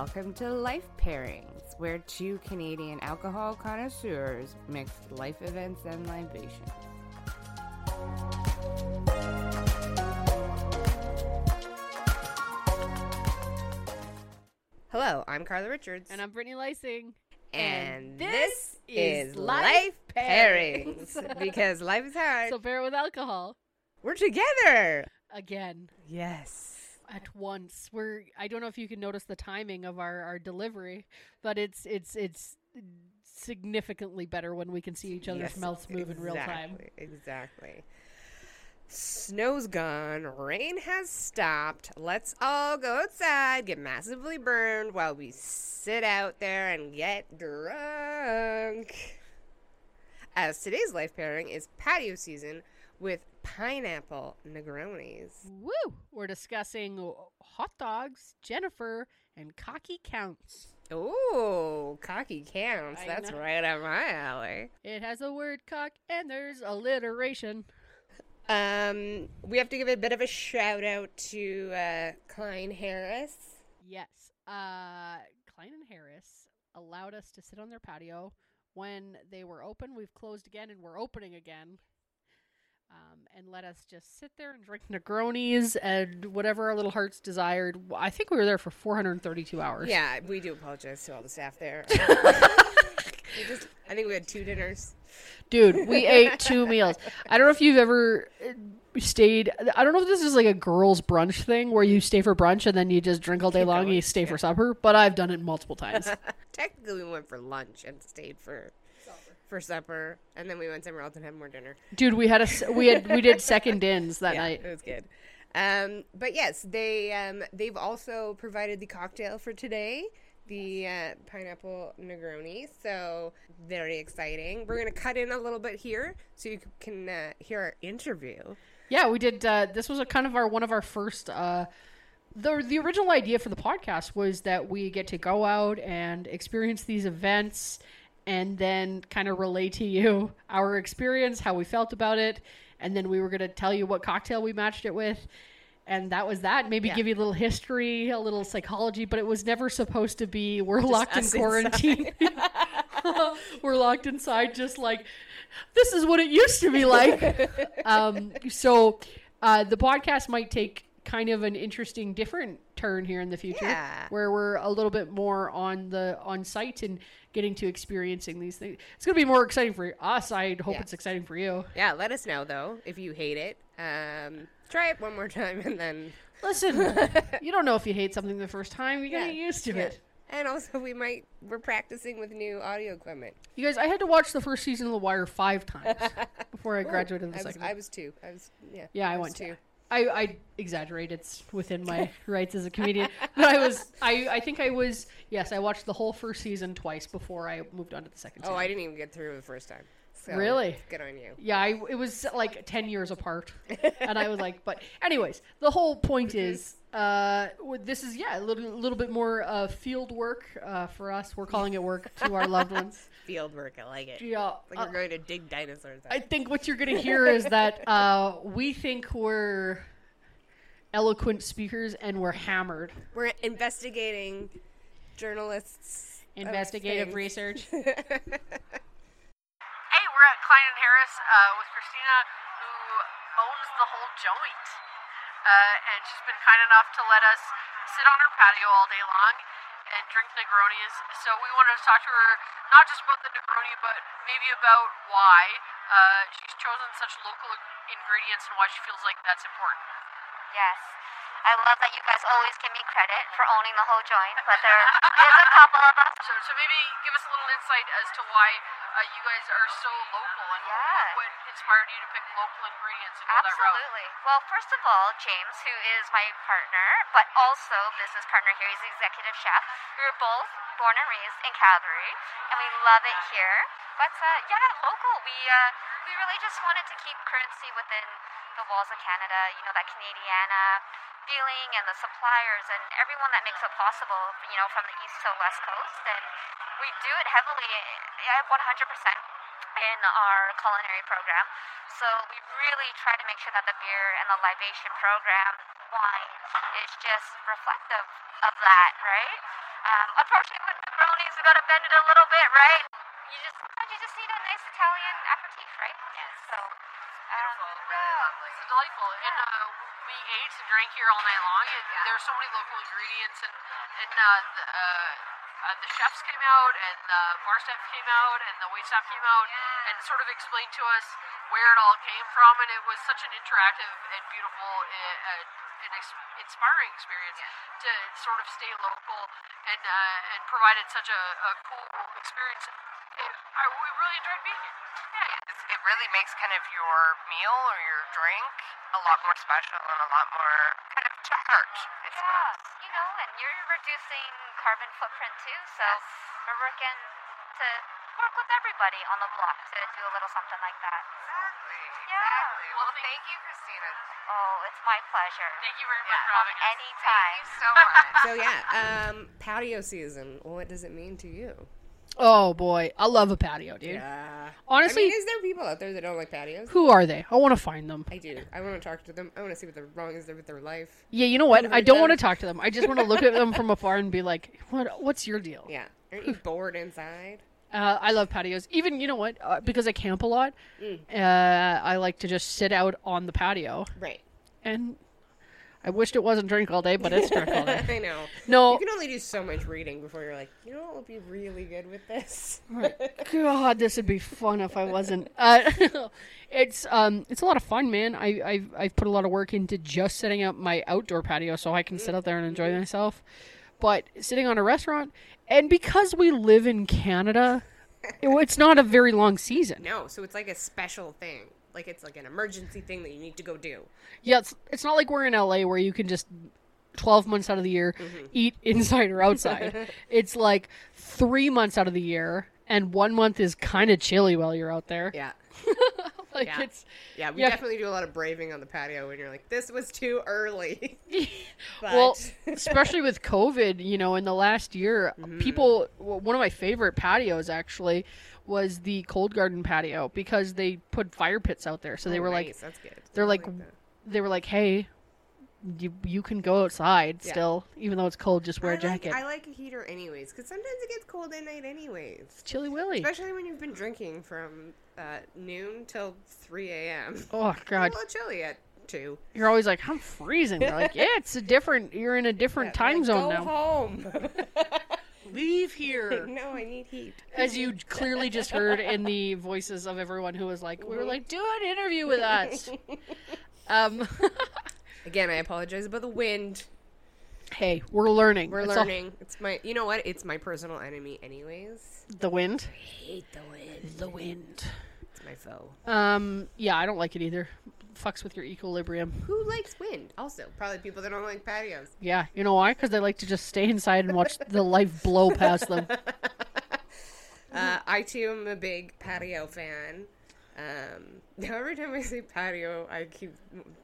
welcome to Life Pairings, where two Canadian alcohol connoisseurs mix life events and libations. Hello, I'm Carla Richards. And I'm Brittany Lysing. And this is Life Pairings. because life is hard. So pair it with alcohol. We're together. Again. Yes. At once. We're I don't know if you can notice the timing of our, our delivery, but it's it's it's significantly better when we can see each other's Yes, mouths move in real time. exactly, Exactly. Snow's gone, rain has stopped. Let's all go outside, get massively burned while we sit out there and get drunk. As today's life pairing is patio season with pineapple Negronis. Woo! We're discussing hot dogs, Jennifer, and cocky counts. Ooh, cocky counts. I That's know. right up my alley. It has a word cock and there's alliteration. Um, we have to give a bit of a shout out to uh, Klein Harris. Yes. Uh, Klein and Harris allowed us to sit on their patio when they were open. We've closed again and we're opening again. Um, and let us just sit there and drink Negronis and whatever our little hearts desired. I think we were there for 432 hours. Yeah, we do apologize to all the staff there. Just- I think we had two dinners. Dude, we ate two meals. I don't know if you've ever uh, stayed. I don't know if this is like a girls' brunch thing where you stay for brunch and then you just drink all day Keep long and you stay yeah. for supper, but I've done it multiple times. Technically, we went for lunch and stayed for for supper, and then we went somewhere else and had more dinner. Dude, we had a we had we did second ins that yeah, night. it was good. Um, but yes, they um, they've also provided the cocktail for today, the uh, pineapple Negroni. So very exciting. We're gonna cut in a little bit here so you can uh, hear our interview. Yeah, we did. Uh, this was a kind of our one of our first. Uh, the the original idea for the podcast was that we get to go out and experience these events, and then kind of relay to you our experience, how we felt about it, and then we were going to tell you what cocktail we matched it with. And that was that. Maybe Yeah. give you a little history, a little psychology, but it was never supposed to be we're locked in quarantine. we're locked inside, just like this is what it used to be like. um, so uh, the podcast might take kind of an interesting, different turn here in the future, Yeah. where we're a little bit more on the on site and getting to experiencing these things. It's gonna be more exciting for us. I hope Yeah. it's exciting for you. Yeah, let us know though if you hate it. Um, try it one more time and then. Listen, you don't know if you hate something the first time. You Yeah, get used to yeah. it. And also, we might we're practicing with new audio equipment. You guys, I had to watch the first season of The Wire five times before I graduated the I was, second. I was two. I was yeah. Yeah, I was went two. I, I exaggerate. It's within my rights as a comedian. But I was. I, I think I was. Yes, I watched the whole first season twice before I moved on to the second Oh, season. I didn't even get through the first time. So, Really? Good on you. Yeah, I, it was like ten years apart, and I was like, but anyways, the whole point Mm-hmm. is, uh, this is yeah, a little, little bit more uh, field work uh, for us. We're calling it work to our loved ones. Field work. I like it. Yeah, Like uh, we're going to dig dinosaurs. Out. I think what you're gonna hear is that uh, we think we're eloquent speakers and we're hammered. we're investigating journalists. Investigative research. Hey, we're at Klein and Harris uh, with Christina, who owns the whole joint, uh, and she's been kind enough to let us sit on her patio all day long and drink Negronis. So we wanted to talk to her not just about the Negroni, but maybe about why uh, she's chosen such local ingredients and why she feels like that's important. Yes. I love that you guys always give me credit for owning the whole joint, but there is a couple of us. So, so maybe give us a little insight as to why uh, you guys are so local and Yeah. what, what inspired you to pick local ingredients and go. Absolutely. Well, first of all, James, who is my partner, but also business partner here, he's the executive chef. We were both born and raised in Calgary, and we love it here. But uh, yeah, local. We uh, we really just wanted to keep currency within the walls of Canada. You know that Canadiana feeling and the suppliers and everyone that makes it possible. You know, from the east to the west coast, and we do it heavily, yeah, 100% in our culinary program. So we really try to make sure that the beer and the libation program, wine, is just reflective of that, right? Um, unfortunately, with Negronis, we gotta bend it a little bit, right? You just sometimes you just need a nice Italian aperitif, right? Yes. So, um, yeah. It's delightful. And uh, we ate and drank here all night long. And there's so many local ingredients. And, and uh, the, uh, uh, the chefs came out, and the bar staff came out, and the wait staff came out, and sort of explained to us where it all came from. And it was such an interactive and beautiful uh, and ex- inspiring experience to sort of stay local and uh, and provided such a, a cool experience. It, we really enjoyed being here. Yeah, it really makes kind of your meal or your drink a lot more special and a lot more kind of to heart. I Yeah, suppose. you know, and you're reducing carbon footprint too, so we're working to work with everybody on the block to do a little something like that. Exactly. Yeah. Exactly. Well, thank you, Christina. Oh, it's my pleasure. Thank you very much for Come having us. anytime. So much. so yeah, um, patio season. What does it mean to you? Oh boy, I love a patio, dude. Yeah. Honestly- I mean, is there people out there that don't like patios? Who are they? I want to find them. I do. I want to talk to them. I want to see what the wrong is there with their life. Yeah, you know what? I don't want to talk to them. I just want to look at them from afar and be like, "What? What's your deal?" Yeah. Aren't you bored inside? Uh, I love patios. Even you know what? Uh, because I camp a lot, Mm. uh, I like to just sit out on the patio. Right. And I wished it wasn't drink all day, but it's drink all day. I know. No, You can only do so much reading before you're like, you know what would be really good with this? God, this would be fun if I wasn't. Uh, it's um, it's a lot of fun, man. I I've, I've put a lot of work into just setting up my outdoor patio so I can sit out there and enjoy myself. But sitting on a restaurant, and because we live in Canada, it, it's not a very long season. no, so it's like a special thing. Like it's like an emergency thing that you need to go do. Yeah, it's, it's not like we're in LA where you can just 12 months out of the year Mm-hmm. eat inside or outside. it's like 3 months out of the year and 1 month is kind of chilly while you're out there. Yeah. Like Yeah. it's Yeah, we Yeah. definitely do a lot of braving on the patio when you're like, this was too early. but well, especially with COVID, you know, in the last year, Mm-hmm. people one of my favorite patios actually was the Cold Garden patio because they put fire pits out there. So they Oh, were nice, like that's good. they're like that. they were like, "Hey, you you can go outside Yeah. still even though it's cold, just wear I a jacket." Like, I like a heater anyways, because sometimes it gets cold at night anyways. Chilly Willy. Especially when you've been drinking from uh, noon till 3 a.m. Oh It's god. a little chilly at 2. You're always like, I'm freezing. They're like, yeah, it's a different. You're in a different time Like, zone go now. home. Leave here. no, I need heat. As you clearly just heard in the voices of everyone who was like, we were like, do an interview with us. Um, Again, I apologize about the wind. hey, we're learning. We're It's all- learning. It's my, you know what? It's my personal enemy, anyways. the wind. hate the wind. The wind. It's my foe. Um, yeah, I don't like it either. Fucks with your equilibrium. Who likes wind? Also, probably people that don't like patios. Yeah, you know why? Because they like to just stay inside and watch the life blow past them. Uh, I too am a big patio fan. Um, now every time I say patio, I keep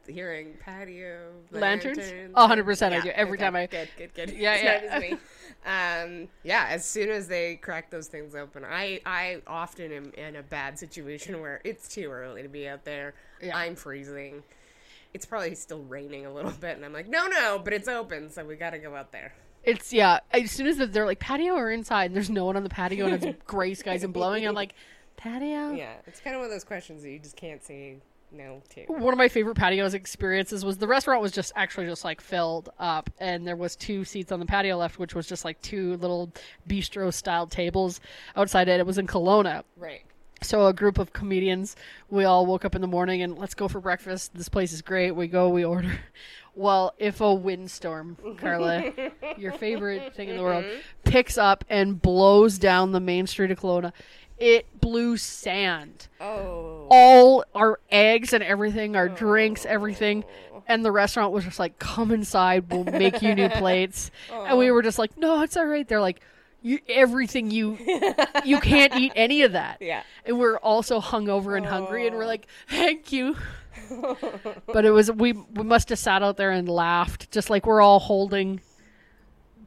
hearing patio Lanterns? A hundred percent I do. Every okay, time I- good, good, good. Yeah, It's yeah. me. Um, yeah. As soon as they crack those things open, I I often am in a bad situation where it's too early to be out there. Yeah. I'm freezing. It's probably still raining a little bit, and I'm like, no, no, but it's open, so we got to go out there. It's yeah. As soon as they're like patio or inside, and there's no one on the patio, and it's gray skies and blowing. I'm like, patio. Yeah, it's kind of one of those questions that you just can't say no to. One of my favorite patios experiences was the restaurant was just actually just like filled up, and there was two seats on the patio left, which was just like two little bistro style tables outside it. It was in Kelowna. Right. So a group of comedians, we all woke up in the morning and let's go for breakfast. This place is great. We go, we order. Well, if a windstorm, Carla, your favorite thing in the world, mm-hmm. picks up and blows down the main street of Kelowna, it blew sand. Oh. All our eggs and everything, our drinks, oh. everything. And the restaurant was just like, come inside, we'll make you new plates. And we oh. were just like, no, it's all right. They're like, you, everything you you can't eat any of that. Yeah. And we're also hungover and hungry, and we're oh. like, thank you. but it was we we must have sat out there and laughed, just like we're all holding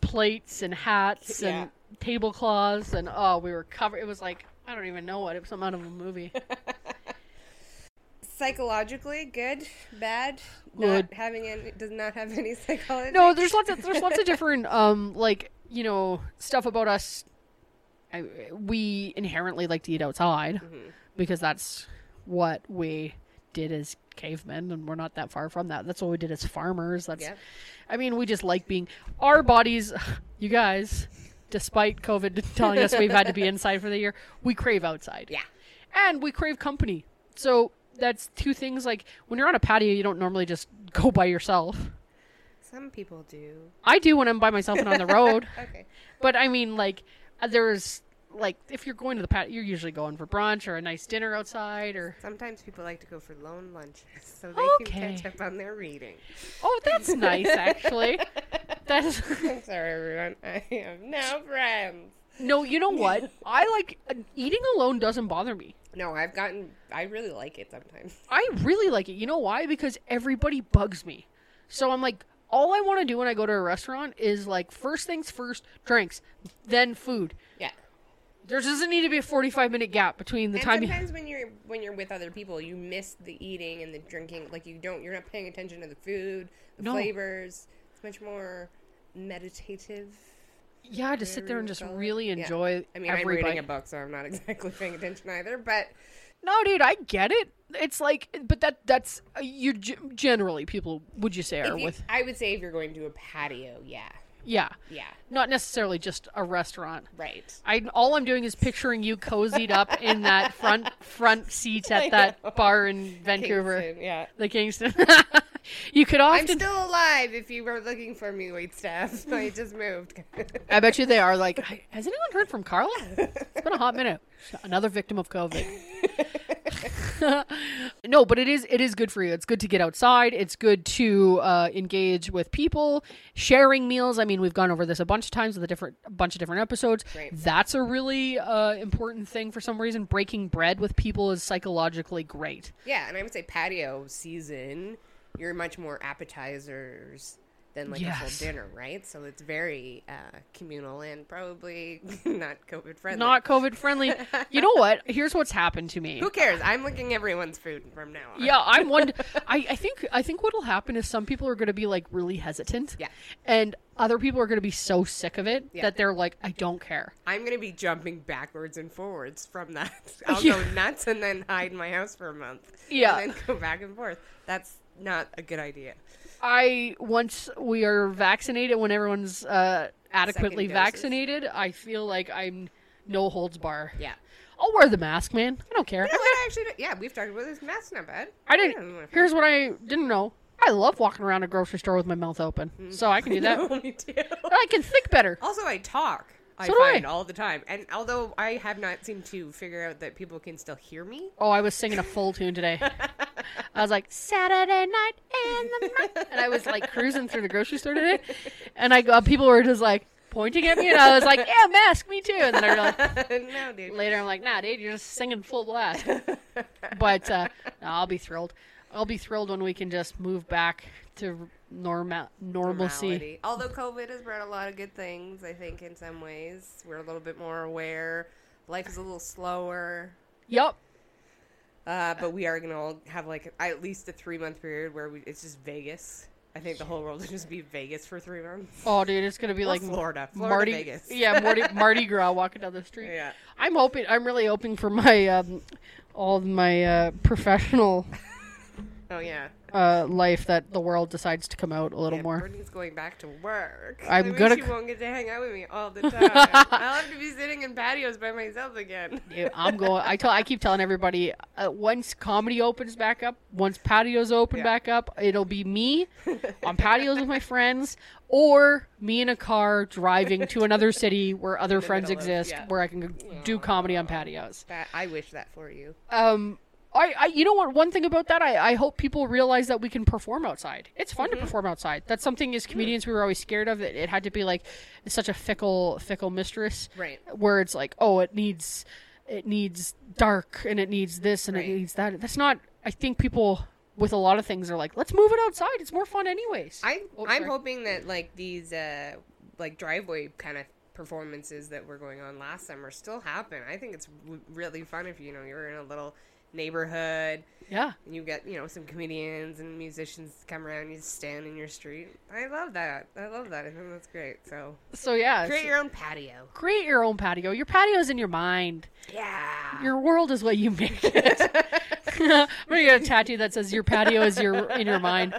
plates and hats Yeah. and tablecloths, and oh, we were covered. It was like I don't even know what it was. Something out of a movie. Psychologically, good, bad, Good. not having any, does not have any psychology. no, there's lots of there's lots of different um like you know, stuff about us. I, we inherently like to eat outside Mm-hmm. because that's what we did as cavemen, and we're not that far from that. That's what we did as farmers. That's, Yep. I mean, we just like being our bodies. You guys, despite COVID telling us we've had to be inside for the year, we crave outside. Yeah. and we crave company. So that's two things. Like when you're on a patio, you don't normally just go by yourself. Some people do. I do when I'm by myself and on the road. Okay. But I mean, like, uh, there's like if you're going to the patio, you're usually going for brunch or a nice dinner outside, or Sometimes people like to go for lone lunches so they Okay. can catch up on their reading. oh, that's nice actually. That's I'm sorry, everyone. I have no friends. no, you know what? I like uh, eating alone doesn't bother me. No, I've gotten. I really like it sometimes. I really like it. You know why? Because everybody bugs me. So I'm like, all I want to do when I go to a restaurant is like first things first, drinks, then food. Yeah. There doesn't need to be a 45 minute gap between the And time you. sometimes when you're when you're with other people, you miss the eating and the drinking. Like you don't. You're not paying attention to the food, the No. flavors. It's much more meditative. Yeah, to sit there and just Call it. really Yeah. enjoy. I mean, I'm reading bite. a book, so I'm not exactly paying attention either. But No, dude, I get it. It's like, but that that's uh, you generally people would you say are you- with I would say if you're going to a patio, yeah, yeah, yeah, not necessarily just a restaurant. right. I all I'm doing is picturing you cozied up in that front front seat at that bar in Vancouver, Kingston, yeah. the Kingston. you could I'm often. still alive. If you were looking for me, wait staff. I just moved. I bet you they are like. Has anyone heard from Carla? It's been a hot minute. Another victim of COVID. no, but it is it is good for you. It's good to get outside. It's good to uh, engage with people, sharing meals. I mean, we've gone over this a bunch of times with a different a bunch of different episodes. Right. That's a really uh, important thing for some reason. Breaking bread with people is psychologically great. yeah, and I would say patio season, you're much more appetizers than like a Yes. full dinner, right? So it's very uh, communal and probably not COVID friendly. Not COVID friendly. you know what? Here's what's happened to me. Who cares? I'm looking everyone's food from now on. yeah, I'm one. I, I think I think what'll happen is some people are going to be like really hesitant. Yeah. And other people are going to be so sick of it Yeah. that they're like, I don't care. I'm gonna be jumping backwards and forwards from that. I'll Yeah. go nuts and then hide in my house for a month. Yeah. And then go back and forth. That's not a good idea. I once we are vaccinated, when everyone's uh, adequately vaccinated, I feel like I'm no holds bar. Yeah. I'll wear the mask, man. I don't care. You know what? I actually, yeah, we've talked about this. Mask's not bad. I don't didn't. wanna- Here's what I didn't know. I love walking around a grocery store with my mouth open, so I can do that. Me too. I can think better. Also, I talk. I So do I. find all the time, and although I have not seemed to figure out that people can still hear me, Oh, I was singing a full tune today. I was like Saturday night in the night, and I was like cruising through the grocery store today, and I got people were just like pointing at me, and I was like, "Yeah, mask, me too." And then I realized no, dude. later, I'm like, "Nah, dude, you're just singing full blast." But uh, no, I'll be thrilled. I'll be thrilled when we can just move back to normal normalcy. Normality. Although COVID has brought a lot of good things, I think in some ways we're a little bit more aware. Life is a little slower. Yep. Uh, but we are gonna all have like at least a three month period where we, it's just Vegas. I think the whole world will just be Vegas for three months. Oh, dude, it's gonna be Or like Florida, Florida, Mardi, Vegas. yeah, Mardi, Mardi Gras walking down the street. Yeah. I'm hoping. I'm really hoping for my um, all of my uh, professional Oh yeah. uh, life that the world decides to come out a little yeah, more. Brittany's going back to work. I'm that gonna She won't get to hang out with me all the time. I'll have to be sitting in patios by myself again. Dude, I'm going. I tell. I keep telling everybody. Uh, once comedy opens back up, once patios open Yeah. back up, it'll be me on patios with my friends, or me in a car driving to another city where other friends middle of- exist, yeah. where I can do comedy on patios. That I wish that for you. Um, I, I, you know what? One thing about that, I, I hope people realize that we can perform outside. It's fun Mm-hmm. to perform outside. That's something as comedians we were always scared of. It, it had to be like it's such a fickle, fickle mistress. Right. Where it's like, oh, it needs, it needs dark, and it needs this, and Right. it needs that. That's not. I think people with a lot of things are like, let's move it outside. It's more fun, anyways. I Oh, I'm sorry. hoping that like these uh like driveway kind of performances that were going on last summer still happen. I think it's w- really fun if you know you're in a little neighborhood. Yeah. And you get, you know, some comedians and musicians come around. You stand in your street. I love that. I love that. I think that's great. So So yeah, create so- your own patio. create your own patio. Your patio is in your mind. Yeah. Your world is what you make it. I'm gonna get a tattoo that says your patio is your in your mind.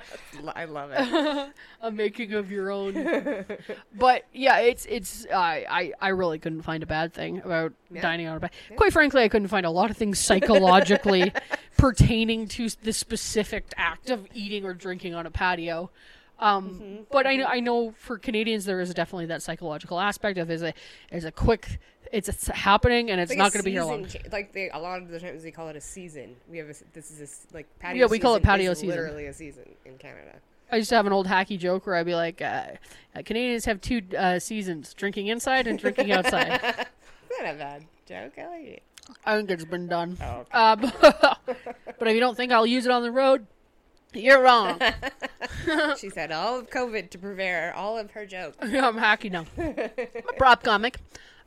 I love it. a making of your own. but yeah, it's it's I I I really couldn't find a bad thing about Yeah. dining on a patio. Quite frankly, I couldn't find a lot of things psychologically pertaining to the specific act of eating or drinking on a patio. Um, Mm-hmm. But I know I know for Canadians there is definitely that psychological aspect of is a is a quick it's, it's happening and it's Like not going to be here long. cha- Like they, a lot of the times they call it a season. We have a, this is a like patio. Yeah, we call it patio season. Literally a season in Canada. I used to have an old hacky joke where I'd be like, uh, uh, Canadians have two uh, seasons: drinking inside and drinking outside. Not a bad joke. I like it. I think it's been done. Oh, okay. Uh, but if you don't think I'll use it on the road, you're wrong. she said all of COVID to prepare all of her jokes. yeah, I'm hacky now. I'm a prop comic.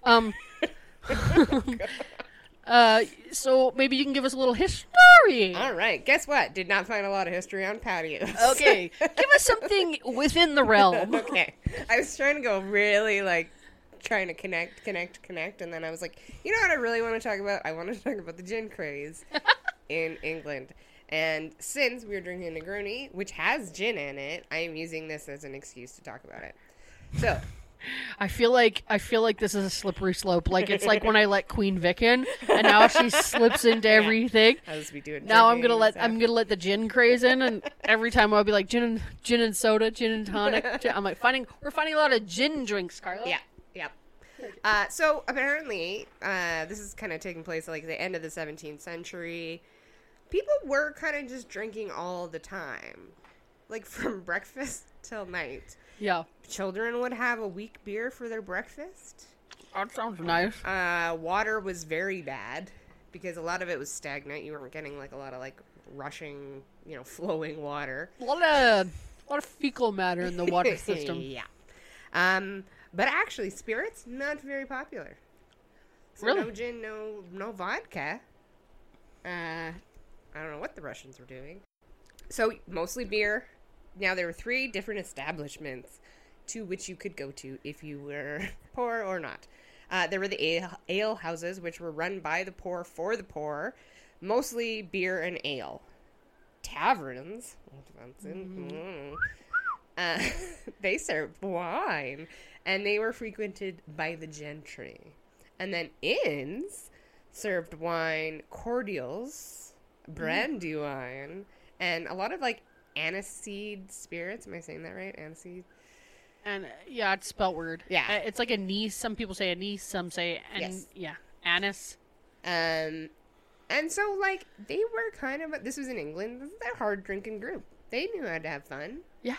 Um, uh, so maybe you can give us a little history. All right. Guess what? Did not find a lot of history on patios. Okay, give us something within the realm. okay. I was trying to go really like trying to connect, connect, connect, and then I was like, you know what I really want to talk about? I want to talk about the gin craze in England. And since we are drinking Negroni, which has gin in it, I am using this as an excuse to talk about it. So, I feel like I feel like this is a slippery slope. Like it's like when I let Queen Vic in, and now she slips into everything. we do Now I'm gonna let stuff. I'm gonna let the gin craze in, and every time I'll be like gin and gin and soda, gin and tonic. Gin. I'm like finding we're finding a lot of gin drinks, Carla. Yeah, yep. Uh, so apparently, uh, this is kind of taking place at like the end of the 17th century. People were kind of just drinking all the time, like from breakfast till night. yeah. Children would have a weak beer for their breakfast. That sounds nice. Uh, water was very bad because a lot of it was stagnant. You weren't getting like a lot of like rushing, you know, flowing water. A lot of a lot of fecal matter in the water system. yeah. Um, but actually, spirits not very popular. So Really? No gin, no no vodka. Uh, I don't know what the Russians were doing. So mostly beer. Now there were three different establishments to which you could go to if you were poor or not. Uh, there were the ale, ale houses, which were run by the poor for the poor, mostly beer and ale. Taverns, fancy. Mm. Uh, they served wine, and they were frequented by the gentry. And then inns served wine, cordials, brandy wine, and a lot of like aniseed spirits. Am I saying that right? Aniseed. And yeah, it's spelled weird. Yeah. Uh, it's like anise. Some people say anise. Some say and Yes. yeah, anise. Um, and so like they were kind of. This was in England. This is a hard drinking group. They knew how to have fun. Yeah.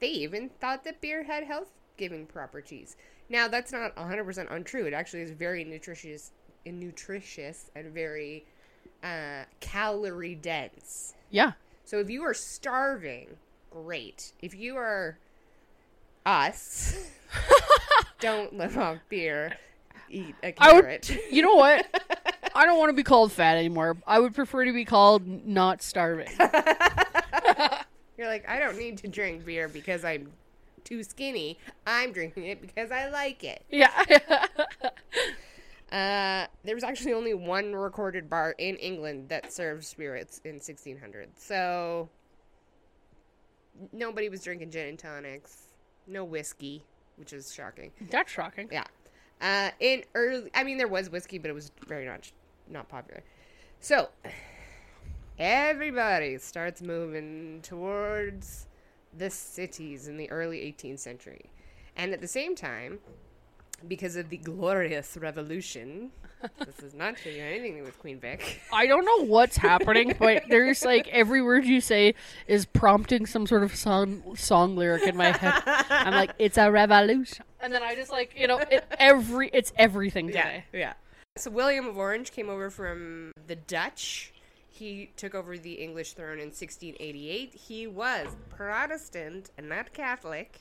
They even thought that beer had health giving properties. Now that's not 100% untrue. It actually is very nutritious and nutritious and very uh, calorie dense. Yeah. So if you are starving, great. If you are us, don't live off beer. Eat a I would- carrot. You know what? I don't want to be called fat anymore. I would prefer to be called not starving. You're like, I don't need to drink beer because I'm too skinny. I'm drinking it because I like it. yeah. Uh, there was actually only one recorded bar in England that served spirits in 1600. So nobody was drinking gin and tonics. No whiskey, which is shocking. That's shocking. Yeah. Uh, in early, I mean, there was whiskey, but it was very much not popular. So everybody starts moving towards the cities in the early 18th century, and at the same time, because of the glorious revolution, this is not to do anything with Queen Vic. I don't know what's happening, but there's like every word you say is prompting some sort of song song lyric in my head. I'm like, it's a revolution, and then I just like you know it, every it's everything today. yeah. So William of Orange came over from the Dutch. He took over the English throne in 1688. He was Protestant and not Catholic.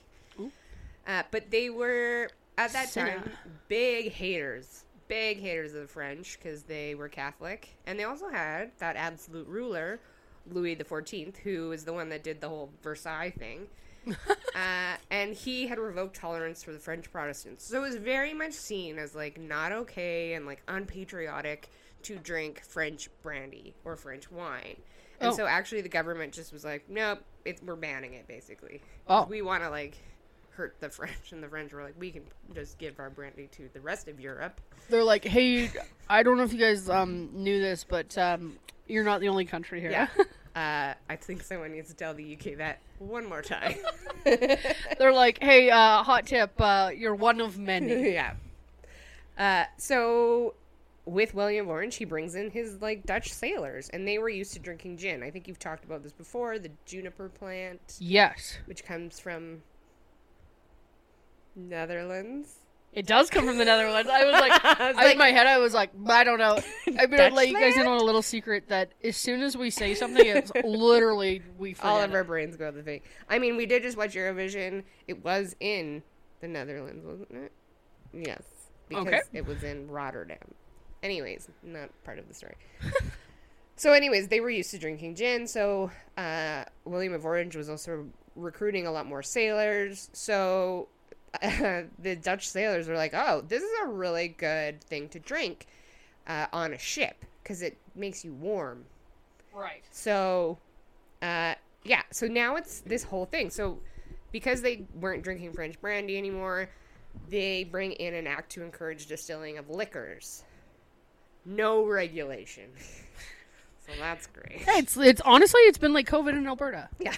Uh, but they were at that time big haters, big haters of the French because they were Catholic, and they also had that absolute ruler, Louis the Fourteenth, who is the one that did the whole Versailles thing. uh, and he had revoked tolerance for the French Protestants, so it was very much seen as like not okay and like unpatriotic to drink French brandy or French wine. And Oh. so actually, the government just was like, nope, it's, we're banning it basically. Oh. We want to like hurt the French, and the French were like, we can just give our brandy to the rest of Europe. They're like, hey, I don't know if you guys um, knew this, but um, you're not the only country here. Yeah. uh, I think someone needs to tell the UK that one more time. They're like, hey, uh, hot tip, uh, you're one of many. yeah. Uh, so with William Orange, he brings in his like Dutch sailors, and they were used to drinking gin. I think you've talked about this before. The juniper plant, yes. which comes from Netherlands. It does come from the Netherlands. I was like, I was like- in my head, I was like, I don't know. I'm gonna let you guys in on a little secret that as soon as we say something, it's literally we. All of it. our brains go to the thing. I mean, we did just watch Eurovision. It was in the Netherlands, wasn't it? Yes, because Okay. it was in Rotterdam. Anyways, not part of the story. so, anyways, they were used to drinking gin. So, uh, William of Orange was also recruiting a lot more sailors. So, the Dutch sailors were like, "Oh, this is a really good thing to drink uh, on a ship because it makes you warm." Right. So, uh, yeah. So now it's this whole thing. So, because they weren't drinking French brandy anymore, they bring in an act to encourage distilling of liquors. No regulation. so that's great. It's it's honestly it's been like COVID in Alberta. Yeah.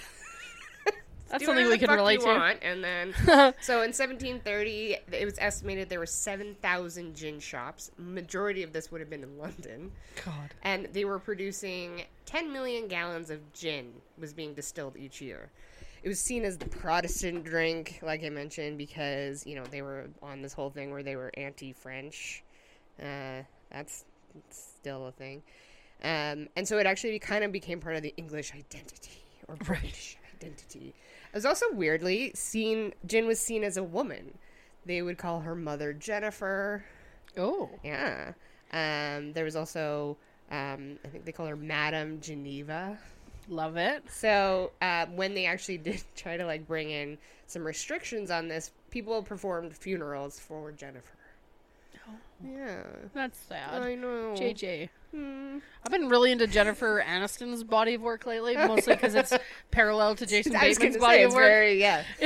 That's something we can relate to. Want, and then, so in 1730, it was estimated there were 7,000 gin shops. Majority of this would have been in London. God. and they were producing 10 million gallons of gin was being distilled each year it was seen as the protestant drink like i mentioned because you know they were on this whole thing where they were anti-french uh, that's still a thing um, and so it actually kind of became part of the english identity or british identity it was also weirdly seen gin was seen as a woman they would call her mother jennifer Oh. yeah. Um, there was also, um, I think they call her Madame Geneva. Love it. So uh, when they actually did try to like bring in some restrictions on this, people performed funerals for Jennifer. Yeah, That's sad. I know. JJ. Hmm. I've been really into Jennifer Aniston's body of work lately, mostly because it's parallel to Jason I Bateman's body say of work. very yeah.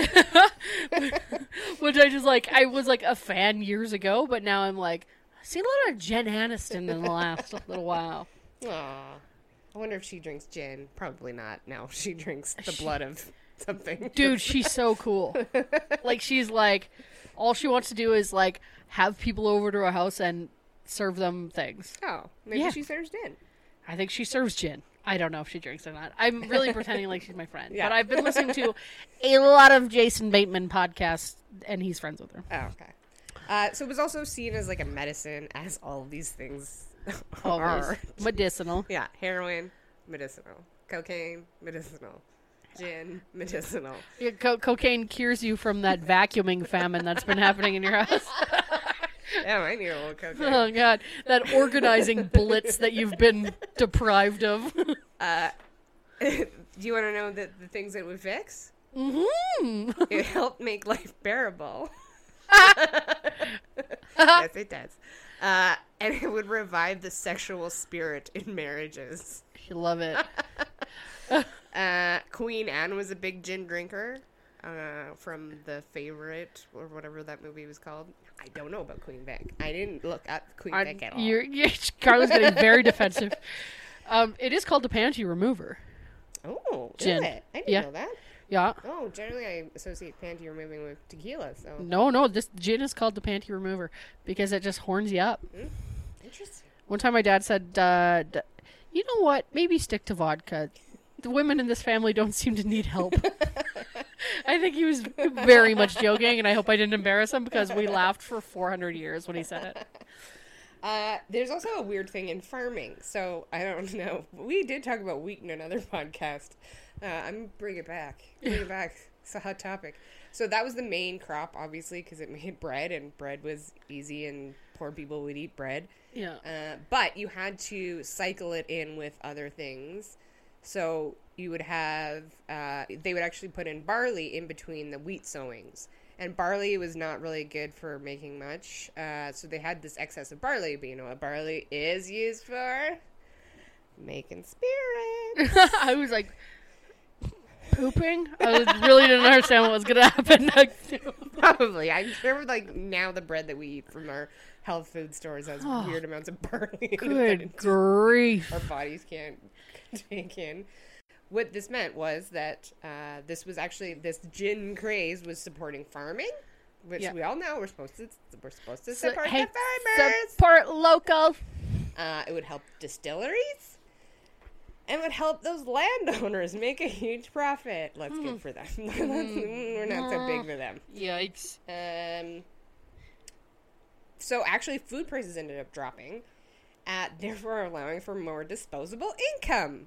Which I just like. I was like a fan years ago, but now I'm like, I've seen a lot of Jen Aniston in the last little while. Aw. I wonder if she drinks gin. Probably not. No, she drinks the blood of something. Dude, she's so cool. Like she's like, all she wants to do is like have people over to her house and serve them things. Oh, maybe Yeah. she serves gin. I think she serves gin. I don't know if she drinks or not. I'm really pretending like she's my friend. Yeah. But I've been listening to a lot of Jason Bateman podcasts, and he's friends with her. Oh, okay. Uh, so it was also seen as like a medicine, as all of these things Always are. medicinal. Yeah, heroin, medicinal. Cocaine, medicinal. Gin, medicinal. Yeah, co- cocaine cures you from that vacuuming famine that's been happening in your house. Yeah, I need a little cocaine. oh god, that organizing blitz that you've been deprived of. Do you want to know the, the things it would fix? hmm It helped make life bearable. yes, it does. Uh, and it would revive the sexual spirit in marriages. You love it. Uh, Queen Anne was a big gin drinker. Uh, from the favorite or whatever that movie was called. I don't know about Queen Beck. I didn't look at Queen I- Beck at all. you're, you're, Carla's getting very defensive. Um, it is called the panty remover. Oh, Gin. is it? I didn't Yeah. know that. Yeah. Oh, generally I associate panty removing with tequila. So No, no, this gin is called the panty remover because it just horns you up. interesting. One time my dad said, uh, d- you know what? Maybe stick to vodka. The women in this family don't seem to need help. I think he was very much joking, and I hope I didn't embarrass him because we laughed for 400 years when he said it. Uh, there's also a weird thing in farming. So I don't know. We did talk about wheat in another podcast. Uh, I'm bring it back. Bring it back. It's a hot topic. So that was the main crop, obviously, because it made bread, and bread was easy and poor people would eat bread. Yeah. Uh, but you had to cycle it in with other things. So you would have, uh, they would actually put in barley in between the wheat sowings. And barley was not really good for making much. Uh, so they had this excess of barley. But you know what barley is used for? Making spirits. I was like pooping. I was, really didn't understand what was gonna happen next. Probably. I'm sure, like, now the bread that we eat from our health food stores has weird amounts of barley in it that Good grief! our bodies can't take in. What this meant was that uh, this was actually this gin craze was supporting farming, which Yeah. we all know we're supposed to we're supposed to So- support hey, the farmers. Support local. Uh, it would help distilleries, and would help those landowners make a huge profit. Let's Hmm. good for them. we're not so big for them. Yikes! Um, so actually, food prices ended up dropping, uh, therefore allowing for more disposable income.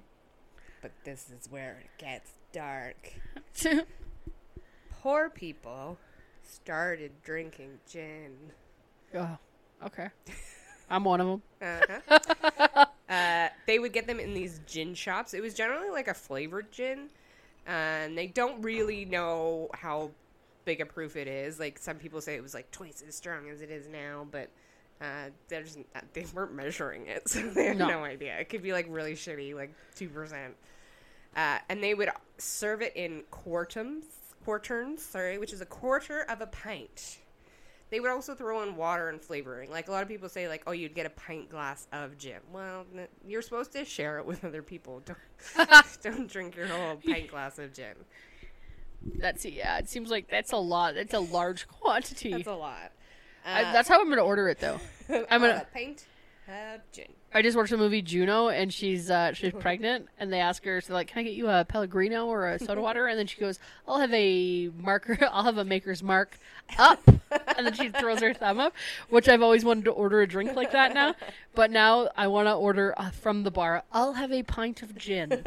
But this is where it gets dark. Poor people started drinking gin. oh, okay. I'm one of them. Uh-huh. uh, they would get them in these gin shops. It was generally like a flavored gin, and they don't really know how big a proof it is. Like some people say it was like twice as strong as it is now, but uh, there's they weren't measuring it, so they have No. no. idea. It could be like really shitty, like two percent. Uh, and they would serve it in quartums, quarterns, sorry, which is a quarter of a pint. They would also throw in water and flavoring. Like a lot of people say, like, oh, you'd get a pint glass of gin. Well, you're supposed to share it with other people. Don't don't drink your whole pint glass of gin. That's yeah. It seems like that's a lot. That's a large quantity. That's a lot. I, Uh, that's how I'm gonna order it though. I'm gonna. a pint of gin. I just watched the movie Juno, and she's uh, she's pregnant, and they ask her, so like, "Can I get you a Pellegrino or a soda water?" And then she goes, "I'll have a marker. I'll have a maker's mark up." and then she throws her thumb up, which I've always wanted to order a drink like that now. But now I want to order uh, from the bar. I'll have a pint of gin.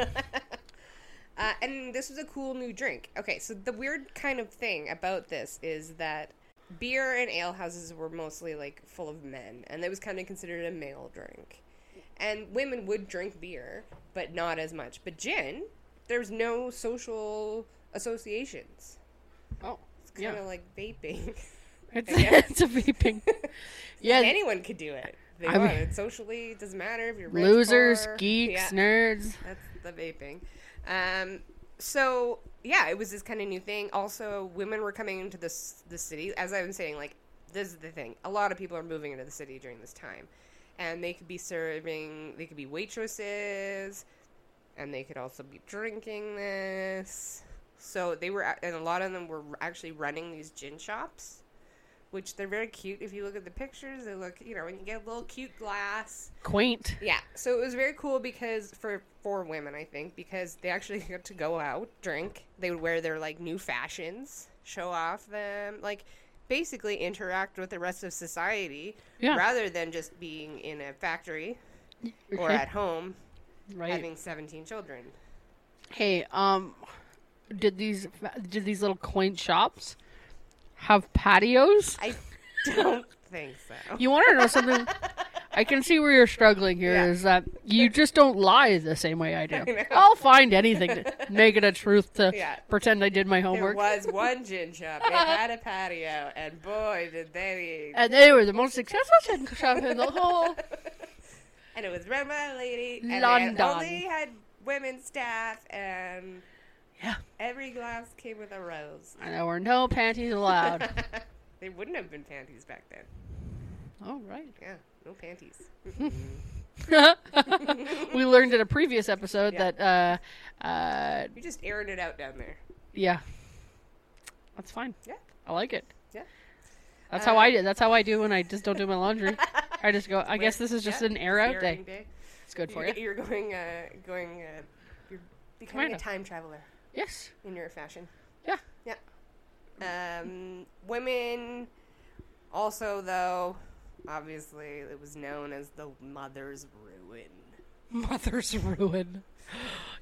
Uh, and this was a cool new drink. Okay, so the weird kind of thing about this is that beer and ale houses were mostly like full of men, and it was kind of considered a male drink. And women would drink beer, but not as much. But gin, there's no social associations. Oh, It's kind of yeah. like vaping. It's, it's a vaping. Yeah, Anyone could do it. They I mean- it socially. Doesn't matter if you're rich, losers, poor. geeks, Yeah. nerds. That's the vaping. Um, so yeah, it was this kind of new thing. Also, women were coming into this the city. As I was saying, like this is the thing. A lot of people are moving into the city during this time, and they could be serving. They could be waitresses, and they could also be drinking this. So they were, and a lot of them were actually running these gin shops. Which they're very cute. If you look at the pictures, they look, you know, when you get a little cute glass, Quaint. yeah, so it was very cool because for for women, I think, because they actually got to go out, drink. They would wear their like new fashions, show off them, like basically interact with the rest of society Yeah. rather than just being in a factory or at home Right. having 17 children. Hey, um, did these did these little quaint shops have patios? I don't think so. You want to know something? I can see where you're struggling here. Is Yeah. that you just don't lie the same way I do? I I'll find anything to make it a truth to Yeah. pretend I did my homework. There was one gin shop. It had a patio, and boy, did they And they were the most successful gin shop in the whole. and it was run by a lady. And London. They only had women staff, and Yeah, every glass came with a rose. and there were no panties allowed. they wouldn't have been panties back then. All right. Yeah, no panties. we learned in a previous episode Yeah. that, uh, uh, We just aired it out down there. yeah, that's fine. Yeah. I like it. Yeah. That's how I do. That's how I do when I just don't do my laundry. I just go. I guess this is just Yeah, an air out airing day. It's good for you. You're, you're going, uh, going, uh, you're becoming a time traveler Yes. in your fashion. Yeah. Yeah. Um, women, also though, obviously it was known as the mother's ruin. Mother's ruin.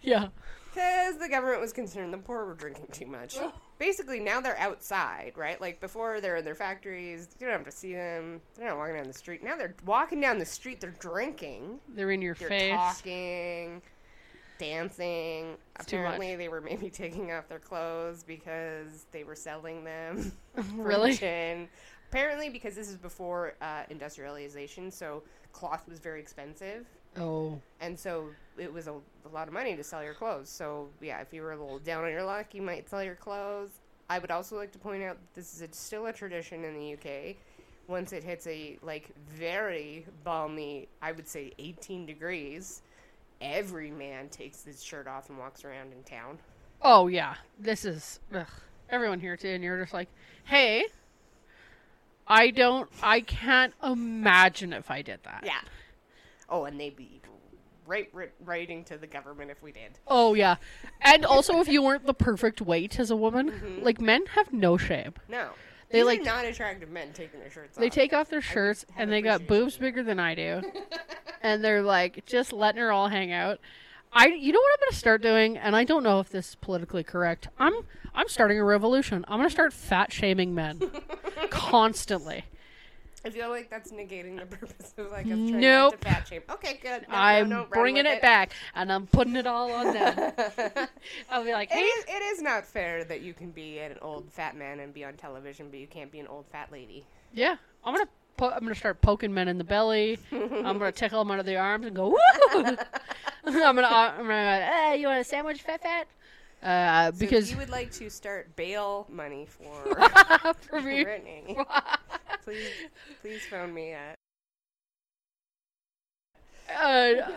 yeah. Because the government was concerned the poor were drinking too much. Basically, now they're outside, right? Like before, they're in their factories. You don't have to see them. They're not walking down the street. Now they're walking down the street. They're drinking. They're in your They're face. talking, dancing. much. Apparently, they were maybe taking off their clothes because they were selling them. Really? gin. Apparently, because this is before uh, industrialization, so cloth was very expensive Oh. and so it was a, a lot of money to sell your clothes. So yeah, if you were a little down on your luck, you might sell your clothes. I would also like to point out that this is a, still a tradition in the UK. Once it hits a like very balmy, I would say 18 degrees, every man takes his shirt off and walks around in town. Oh yeah. This is ugh. everyone here too, and you're just like, hey. I don't. I can't imagine if I did that. Yeah. Oh, and they'd be right, right writing to the government if we did. Oh yeah, and also if you weren't the perfect weight as a woman, Mm-hmm. like men have no shame. No. They, These like- not attractive men taking their shirts off. They off. take off their shirts and they got boobs that. bigger than I do, and they're like just letting her all hang out. I, you know what I'm gonna start doing, and I don't know if this is politically correct. I'm, I'm starting a revolution. I'm gonna start fat shaming men constantly. I feel like that's negating the purpose of like us trying Nope. not to fat shame. Okay, good. No, no, I'm no, run bringing with it, back, and I'm putting it all on them. I'll be like, hey, is, it is not fair that you can be an old fat man and be on television, but you can't be an old fat lady. yeah, I'm gonna. Po- I'm gonna start poking men in the belly. I'm gonna tickle them under the arms and go woo. I'm gonna. I'm gonna. Hey, you want a sandwich, fat fat? Uh, So because you would like to start bail money for for me, Brittany, please, please phone me at. uh,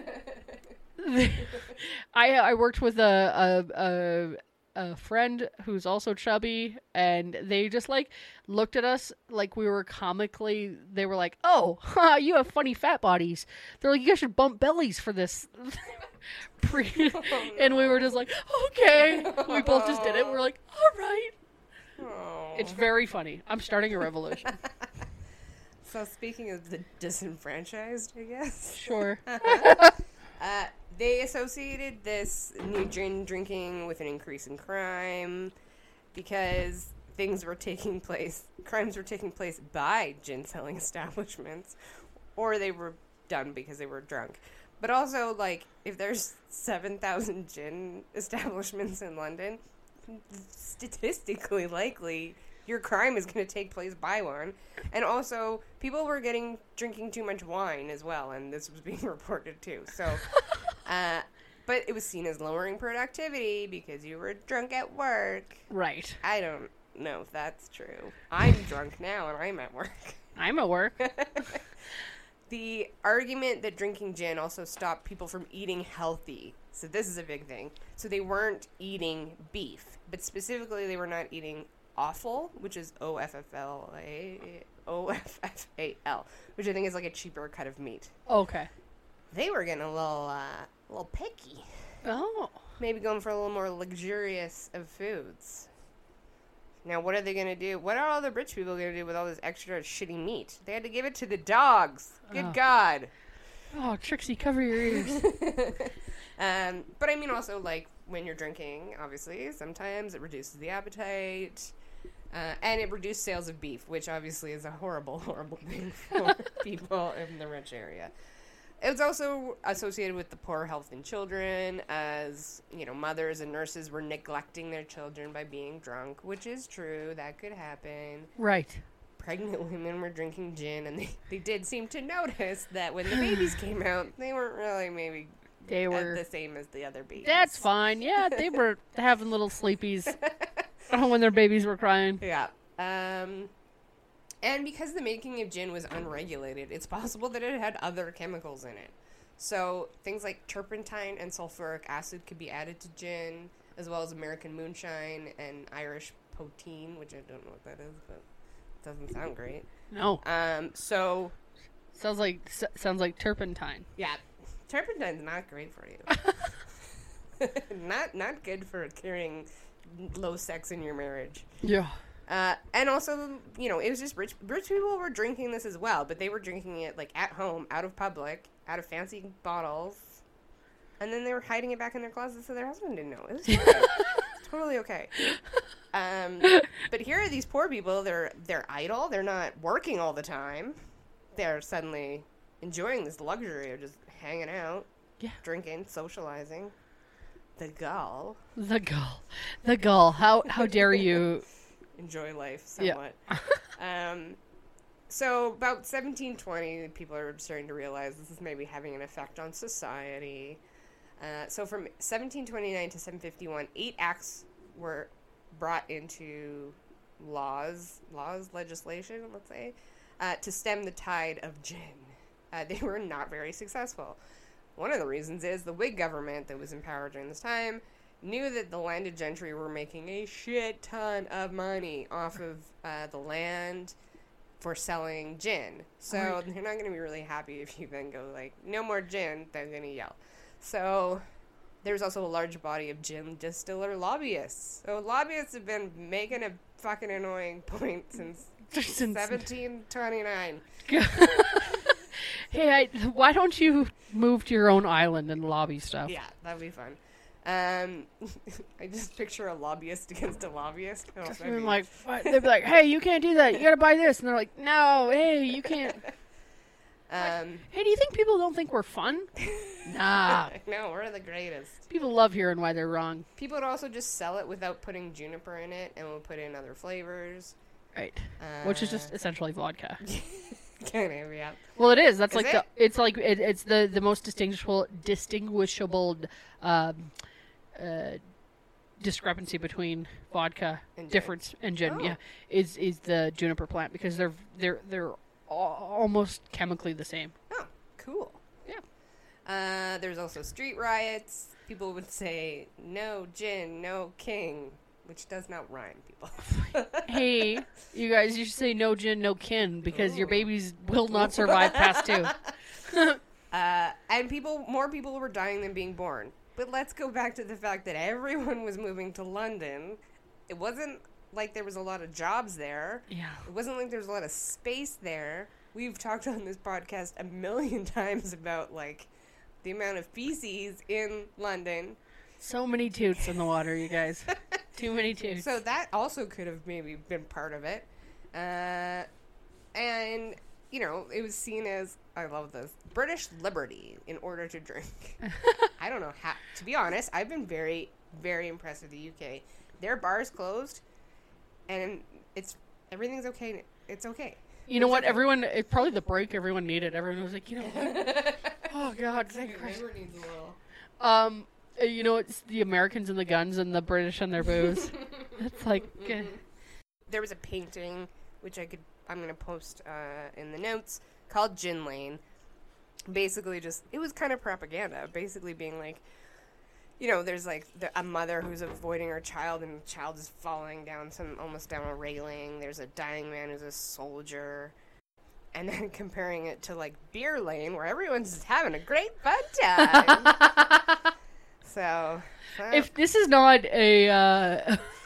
I I worked with a a, a a friend who's also chubby, and they just like looked at us like we were comically. They were like, "Oh, huh, you have funny fat bodies." They're like, "You guys should bump bellies for this." Pre- and we were just like, "Okay." We both just did it. We're like, "All right." Oh. It's very funny. I'm starting a revolution. So speaking of the disenfranchised, I guess. Sure. Uh, they associated this new gin drinking with an increase in crime because things were taking place, crimes were taking place by gin selling establishments, or they were done because they were drunk. But also, like, if there's 7,000 gin establishments in London, statistically likely your crime is going to take place by one. And also, people were getting drinking too much wine as well, and this was being reported too. So, uh, but it was seen as lowering productivity because you were drunk at work. Right. I don't know if that's true. I'm drunk now, and I'm at work. I'm at work. the argument that drinking gin also stopped people from eating healthy. So this is a big thing. So they weren't eating beef, but specifically they were not eating offal, which is O F F L A O F F A L, which I think is like a cheaper cut of meat. Okay. They were getting a little uh, a little picky. Oh. Maybe going for a little more luxurious of foods. Now, what are they going to do? What are all the rich people going to do with all this extra shitty meat? They had to give it to the dogs. Good Oh. God. Oh, Trixie, cover your ears. Um, but I mean, also, like, when you're drinking, obviously, sometimes it reduces the appetite. Uh, and it reduced sales of beef, which obviously is a horrible, horrible thing for people in the rich area. It was also associated with the poor health in children, as you know, mothers and nurses were neglecting their children by being drunk, which is true. That could happen. right. Pregnant women were drinking gin, and they, they did seem to notice that when the babies came out, they weren't really maybe They uh, were. the same as the other babies. That's fine. Yeah, they were having little sleepies when their babies were crying. Yeah. Um, and because the making of gin was unregulated, it's possible that it had other chemicals in it. So things like turpentine and sulfuric acid could be added to gin, as well as American moonshine and Irish poteen, which I don't know what that is, but it doesn't sound great. No, Um, so sounds like s- sounds like turpentine. yeah, turpentine's not great for you. not not good for curing low sex in your marriage. Yeah. Uh, and also, you know, it was just rich. Rich people were drinking this as well, but they were drinking it like at home, out of public, out of fancy bottles. and then they were hiding it back in their closet so their husband didn't know. It was fine. It's totally okay. Um, but here are these poor people. They're they're idle. They're not working all the time. They're suddenly enjoying this luxury of just hanging out, Yeah. drinking, socializing. The gull The gull. The gull. How how dare you? enjoy life Yeah. somewhat. um, so about 1720, people are starting to realize this is maybe having an effect on society. Uh, so from 1729 to 751, eight acts were brought into laws, laws, legislation, let's say, uh, to stem the tide of gin. Uh, they were not very successful. One of the reasons is the Whig government that was in power during this time knew that the landed gentry were making a shit ton of money off of uh, the land for selling gin. So Right. they're not going to be really happy if you then go like, no more gin. They're going to yell. So there's also a large body of gin distiller lobbyists. So lobbyists have been making a fucking annoying point since Since- 1729. hey, I, why don't you move to your own island and lobby stuff? Yeah, that'd be fun. Um, I just picture a lobbyist against a lobbyist. Oh, that'd like they'd be like, "Hey, you can't do that. You gotta buy this," and they're like, "No, hey, you can't." um, Hey, do you think people don't think we're fun? Nah, no, we're the greatest. people love hearing why they're wrong. People would also just sell it without putting juniper in it, and we'll put in other flavors. Right, which is Uh, just essentially vodka. kind of, yeah. Well, it is. That's Is like it? the. It's like it, it's the the most distinguishable distinguishable um, uh, discrepancy between vodka And gin. difference and gin. Oh. Yeah, is is the juniper plant because they're they're they're almost chemically the same. Oh, cool. Yeah. Uh, there's also street riots. People would say, no gin, no king, which does not rhyme, people. hey, you guys, you should say no gin, no kin because your babies will not survive past two. Uh, and people, more people were dying than being born. But let's go back to the fact that everyone was moving to London. It wasn't like there was a lot of jobs there. Yeah. It wasn't like there was a lot of space there. We've talked on this podcast a million times about like the amount of feces in London. So many toots in the water, you guys. Too many toots. So that also could have maybe been part of it. Uh, and, you know, it was seen as, I love this, British liberty in order to drink. I don't know how, to be honest, I've been very, very impressed with the UK. Their bars closed, and it's, everything's okay. It's okay. You know what? Everyone, it, probably the break everyone needed. Everyone was like, you know what? oh God, thank Christ. Everyone needs a little. Um, uh, you know, it's the Americans and the guns and the British and their booze. it's like, uh, there was a painting which I could I'm gonna post uh, in the notes called Gin Lane. Basically, just it was kind of propaganda. Basically, being like, you know, there's like the, a mother who's avoiding her child, and the child is falling down some almost down a railing. There's a dying man who's a soldier. And then comparing it to like Beer Lane, where everyone's just having a great fun time. so, so if this is not a, uh,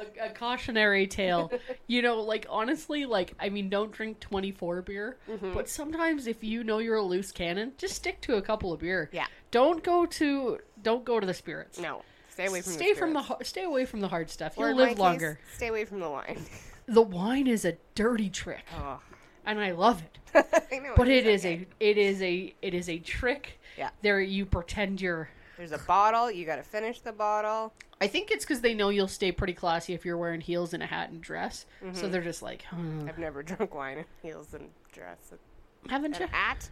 a a cautionary tale, you know, like honestly, like I mean, don't drink twenty four beer, Mm-hmm. but sometimes if you know you're a loose cannon, just stick to a couple of beer. Yeah. Don't go to don't go to the spirits. no, stay away from Stay the from the stay away from the hard stuff. You'll live case, longer. Stay away from the wine. The wine is a dirty trick, Oh, and I love it. I. But it is okay. a it is a it is a trick. Yeah. There you pretend you're. There's a bottle. You got to finish the bottle. I think it's because they know you'll stay pretty classy if you're wearing heels and a hat and dress. Mm-hmm. So they're just like, hmm, I've never drunk wine in heels and dress haven't and you? a hat.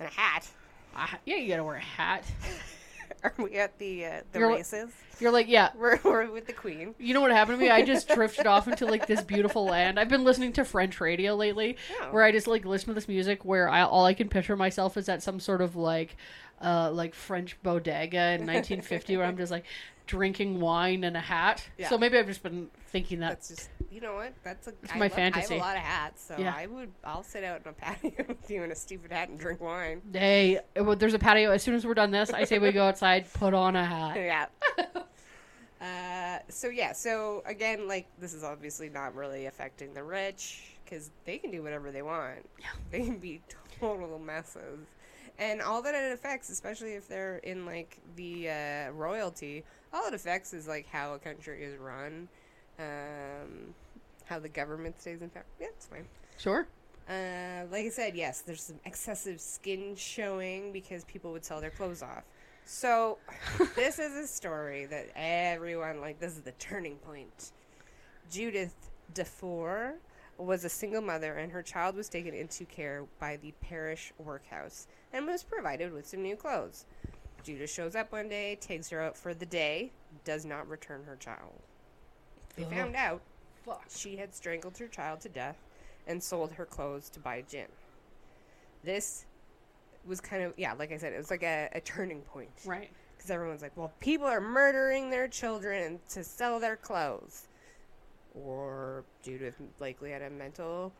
And a hat. Ah, yeah, you gotta wear a hat. Are we at the uh, the You're- races? You're like, yeah. We're, we're with the queen. You know what happened to me? I just drifted off into like this beautiful land. I've been listening to French radio lately, Oh. where I just like listen to this music where I all I can picture myself is at some sort of like, uh, like French bodega in 1950, where I'm just like drinking wine and a hat. Yeah. So maybe I've just been thinking that. That's just you know what? That's a my love- I have a lot of hats, so Yeah. I would. I'll sit out in a patio with you in a stupid hat and drink wine. Hey, well, there's a patio. As soon as we're done this, I say we go outside, put on a hat. yeah. uh, so yeah, so again, like this is obviously not really affecting the rich because they can do whatever they want. Yeah. They can be total messes, And all that it affects, especially if they're in like the uh, royalty, all it affects is like how a country is run, um, how the government stays in power. Yeah, it's fine. Sure. Uh, like I said, yes, there's some excessive skin showing because people would sell their clothes off. So, this is a story that everyone, like, this is the turning point. Judith Defour was a single mother, and her child was taken into care by the parish workhouse and was provided with some new clothes. Judith shows up one day, takes her out for the day, does not return her child. They Ugh. found out Fuck. she had strangled her child to death and sold her clothes to buy gin. This was kind of, yeah, like I said, it was like a, a turning point. Right. Because everyone's like, well, people are murdering their children to sell their clothes. Or Judith likely had a mental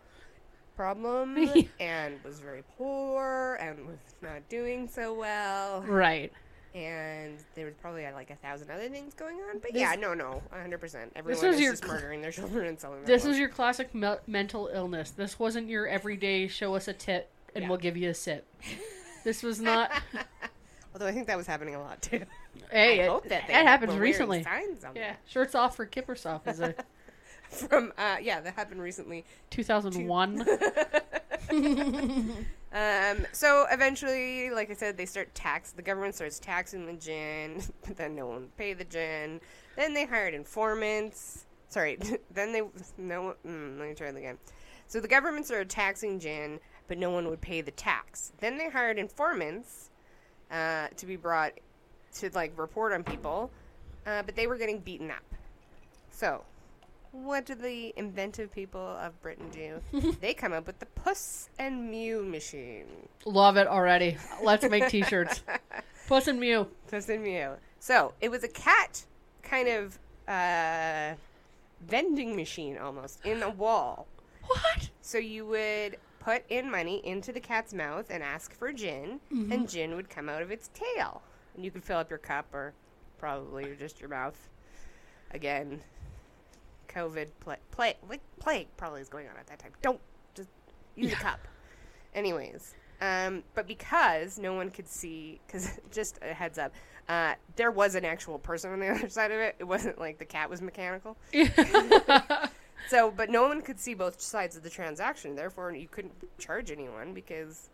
problem and was very poor and was not doing so well. Right. And there was probably like a thousand other things going on. But This- yeah, no, no, 100%. Everyone was is your just murdering their children and selling This is your classic me- mental illness. This wasn't your everyday show us a tip and Yeah. we'll give you a sip. This was not. Although I think that was happening a lot too. hey, I it, hope that it happens recently. Yeah, them. shirts off for Kippersoft is a From uh, yeah, that happened recently. 2001. Um, so eventually, like I said, they start tax. The government starts taxing the gin, but then no one would pay the gin. Then they hired informants. Sorry, then they no. Mm, let me try it again. So the government started taxing gin, but no one would pay the tax. Then they hired informants uh, to be brought to like report on people, uh, but they were getting beaten up. So, what do the inventive people of Britain do? they come up with the Puss and Mew machine. Love it already. Let's make t-shirts. Puss and Mew. Puss and Mew. So it was a cat kind of uh, vending machine almost in a wall. What? So you would put in money into the cat's mouth and ask for gin, and gin would come out of its tail. And you could fill up your cup or probably just your mouth. Again, COVID, pla- plague, like, plague probably is going on at that time. Don't just use a cup. Anyways, um, but because no one could see, because just a heads up, uh, there was an actual person on the other side of it. It wasn't like the cat was mechanical. So, but no one could see both sides of the transaction. Therefore, you couldn't charge anyone because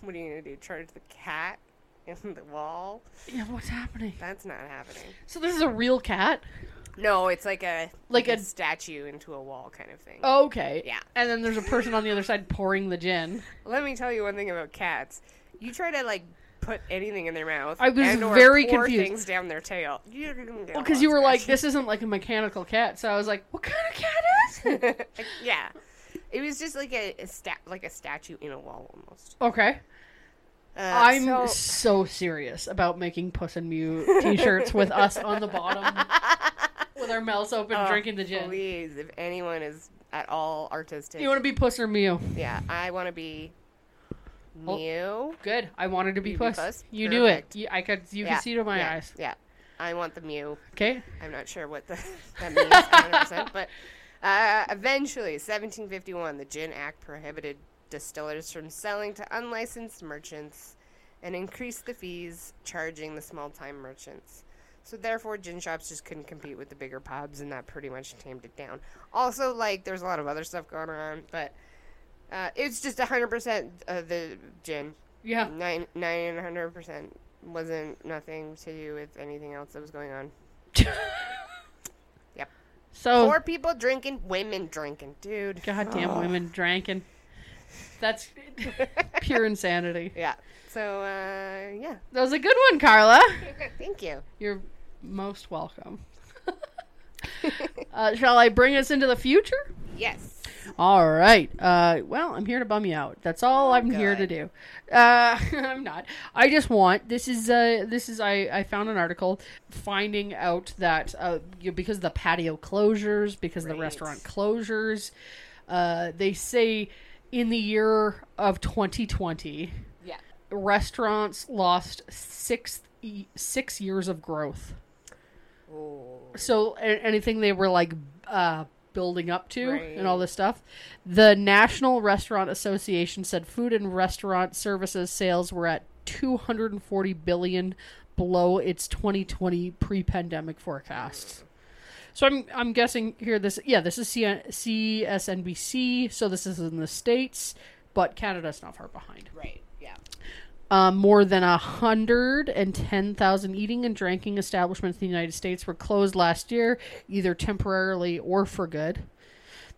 what are you going to do? Charge the cat in the wall? yeah, what's happening? That's not happening. So this is a real cat? No, it's like a Like a, a- statue into a wall kind of thing. Okay. Yeah. And then there's a person on the other side pouring the gin. Let me tell you one thing about cats. You try to like put anything in their mouth. I was very pour confused. Things down their tail. You're Well, because you were like, this isn't like a mechanical cat. So I was like, what kind of cat is it? yeah, it was just like a, a stat, like a statue in a wall almost. Okay. Uh, I'm so- so, serious about making Puss and Mew t-shirts with us on the bottom, with our mouths open, Oh, drinking the gin. Please, if anyone is at all artistic, You want to be Puss or Mew? yeah, I want to be Oh. Mew. Good. I wanted to be You be Puss. Puss? You knew it. You, I could. You yeah, could see it in my yeah, eyes. Yeah, I want the Mew. Okay. I'm not sure what the, that means 100%, but uh, eventually, 1751, the Gin Act prohibited distillers from selling to unlicensed merchants and increased the fees charging the small-time merchants. So therefore, gin shops just couldn't compete with the bigger pubs, and that pretty much tamed it down. Also, like, there's a lot of other stuff going on, but uh, it's just 100% of the gin. Yeah. Nine, 900% wasn't nothing to do with anything else that was going on. Yep. So Poor people drinking, women drinking, dude. goddamn women drinking. That's pure insanity. Yeah. So, uh, yeah. That was a good one, Carla. Thank you. You're most welcome. uh, shall I bring us into the future? Yes. All right. Uh, well, I'm here to bum you out. That's all I'm here to do. Uh, I'm not. I just want. This is. Uh, this is. I. I found an article finding out that uh, you, because of the patio closures, because of the restaurant closures, uh, they say in the year of 2020, Yeah. Restaurants lost six six years of growth. Oh. So anything they were like uh, building up to Right. and all this stuff. The National Restaurant Association said food and restaurant services sales were at 240 billion below its 2020 pre-pandemic forecasts. So I'm I'm guessing here this yeah this is C- CSNBC so this is in the states but Canada's not far behind. Right. Yeah. Um, more than a hundred and ten thousand eating and drinking establishments in the United States were closed last year, either temporarily or for good.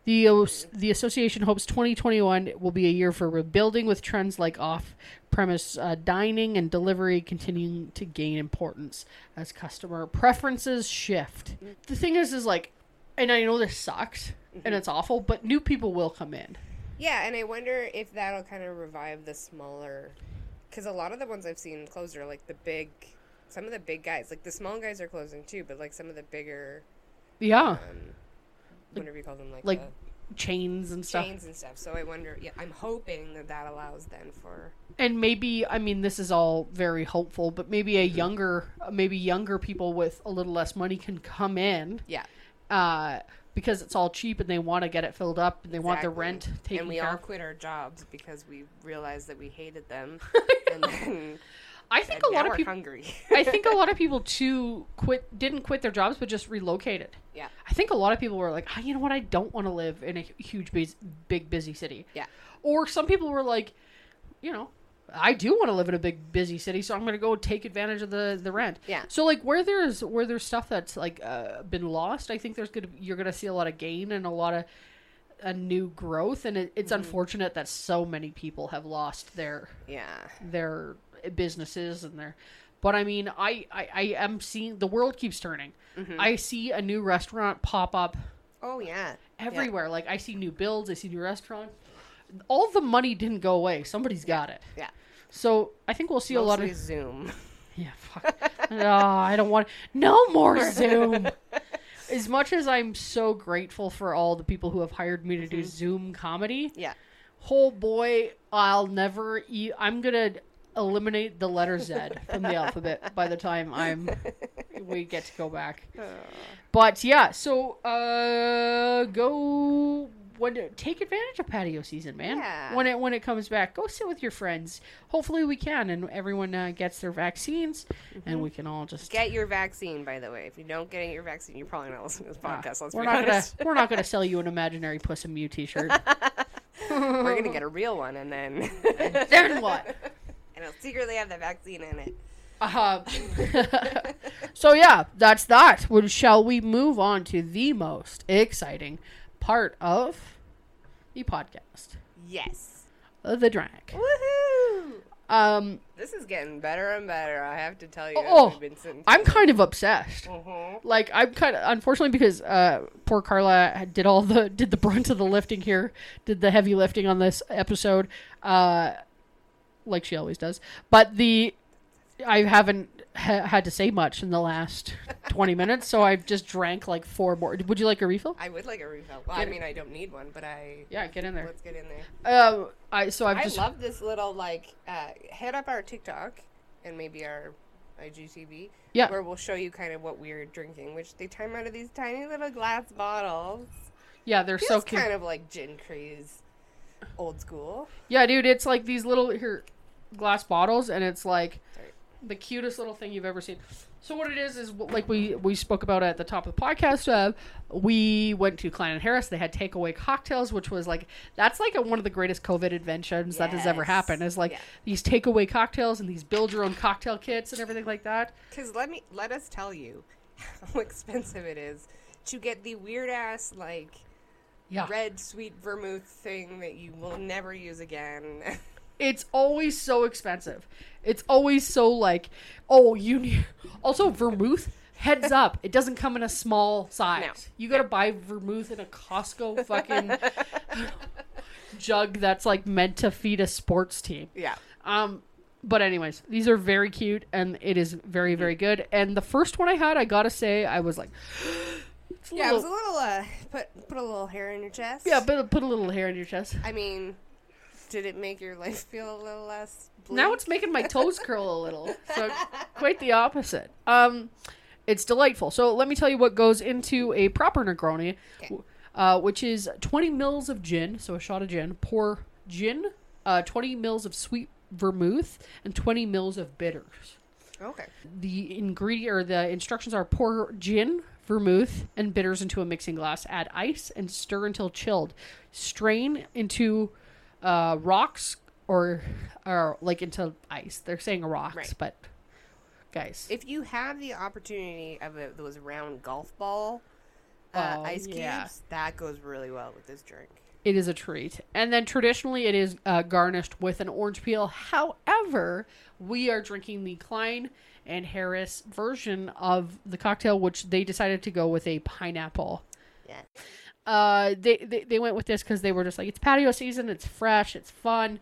The the association hopes 2021 will be a year for rebuilding, with trends like off-premise uh, dining and delivery continuing to gain importance as customer preferences shift. The thing is, is like, and I know this sucks and it's awful, but new people will come in. Yeah, and I wonder if that'll kind of revive the smaller, because a lot of the ones I've seen closed are like the big, some of the big guys. Like the small guys are closing too, but like some of the bigger, Yeah, um, whatever you call them, like, like the chains and stuff. chains and stuff. So I wonder. Yeah, I'm hoping that that allows then for. and maybe i mean this is all very hopeful but maybe a younger maybe younger people with a little less money can come in Yeah. uh, because it's all cheap and they want to get it filled up and they want the rent taken and we all of. quit our jobs because we realized that we hated them, and then i think a lot of people hungry. i think a lot of people too quit didn't quit their jobs but just relocated yeah. i think a lot of people were like oh, you know what i don't want to live in a huge big busy city Yeah. or some people were like you know I do want to live in a big busy city, so I'm going to go take advantage of the the rent. Yeah. So like where there's where there's stuff that's like uh, been lost, I think there's gonna you're gonna see a lot of gain and a lot of a new growth, and it, it's Mm-hmm. unfortunate that so many people have lost their Yeah. their businesses and their. But I mean, I I, I am seeing the world keeps turning. Mm-hmm. I see a new restaurant pop up Oh yeah. everywhere. Like I see new builds, I see new restaurants. All the money didn't go away. Somebody's got it. Yeah. So I think we'll see a lot Mostly of Zoom. yeah. Fuck. oh, I don't want no more Zoom. As much as I'm so grateful for all the people who have hired me to do Zoom comedy, Yeah. whole boy, I'll never eat. I'm gonna eliminate the letter Z from the alphabet by the time I'm we get to go back. But yeah, so uh, go when take advantage of patio season, man. Yeah. When it when it comes back, go sit with your friends. Hopefully, we can, and everyone uh, gets their vaccines, and we can all just. Get your vaccine, by the way. If you don't get your vaccine, you're probably not listening to this Ah, podcast. let's we're not honest. gonna we're not gonna sell you an imaginary Puss and Mew T-shirt. We're gonna get a real one, and then then what? and it'll secretly have the vaccine in it. Uh, so yeah, that's that. Would shall we move on to the most exciting part of the podcast, Yes. the drag? Woohoo! Um, This is getting better and better. I have to tell you. Oh, we've been sitting I'm kind of obsessed. Mhm. Like I'm kind of unfortunately because uh, poor Carla did all the did the brunt of the lifting here, did the heavy lifting on this episode, uh, like she always does. But the I haven't ha- had to say much in the last 20 minutes, so I've just drank like four more. Would you like a refill? I would like a refill. Well, I mean, I don't need one, but I. Yeah, get in there. Let's get in there. Uh, I so I've I just love this little like uh, hit up our TikTok and maybe our IGTV. Yeah. Where we'll show you kind of what we're drinking, which they time out of these tiny little glass bottles. yeah they're so Feels cute. kind of like gin craze, old school. Yeah, dude, it's like these little here glass bottles, and it's like. The cutest little thing you've ever seen. So what it is is like we we spoke about at the top of the podcast. Uh, we went to Klein and Harris. They had takeaway cocktails, which was like that's like a, one of the greatest COVID inventions that has ever happened. Is like Yeah. these takeaway cocktails and these build your own cocktail kits and everything like that. Because let me let us tell you how expensive it is to get the weird ass like Yeah, red sweet vermouth thing that you will never use again. it's always so expensive. It's always so like, oh, you need also vermouth. Heads up, it doesn't come in a small size. No. You gotta buy vermouth in a Costco fucking jug that's like meant to feed a sports team. yeah. Um, but anyways, these are very cute and it is very very good. And the first one I had, I gotta say, I was like, Yeah, it was a little uh put put a little hair in your chest. yeah, put, put a little hair in your chest. I mean, did it make your life feel a little less bleak? Now it's making my toes curl a little. So quite the opposite. Um, it's delightful. So let me tell you what goes into a proper Negroni. Okay. uh, which is 20 mils of gin, so a shot of gin. Pour gin, uh, 20 mils of sweet vermouth, and 20 mils of bitters. Okay. The ingredient or the instructions are pour gin, vermouth, and bitters into a mixing glass. Add ice and stir until chilled. Strain into uh, rocks or or like into ice. They're saying rocks, Right. but guys, If you have the opportunity of a, those round golf ball uh, Oh, ice cubes, yeah. that goes really well with this drink. it is a treat. And then traditionally, it is uh, garnished with an orange peel. However, we are drinking the Klein and Harris version of the cocktail, which they decided to go with a pineapple. Yeah. Uh, they, they they went with this because they were just like it's patio season, it's fresh, it's fun.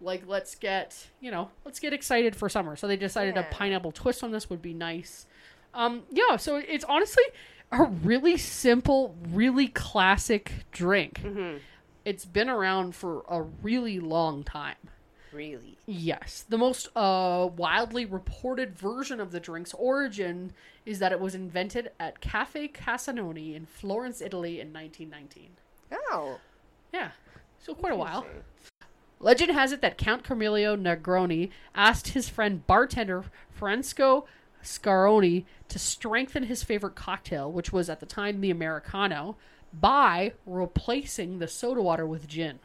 Like let's get you know let's get excited for summer. So they decided Yeah. a pineapple twist on this would be nice. Um, yeah. So it's honestly a really simple, really classic drink. Mm-hmm. It's been around for a really long time. Really. Yes. The most uh, wildly reported version of the drink's origin is that it was invented at Cafe Casanoni in Florence, Italy in 1919. Oh. Yeah. So quite a while. Legend has it that Count Carmelio Negroni asked his friend bartender Francesco Scaroni to strengthen his favorite cocktail, which was at the time the Americano, by replacing the soda water with gin.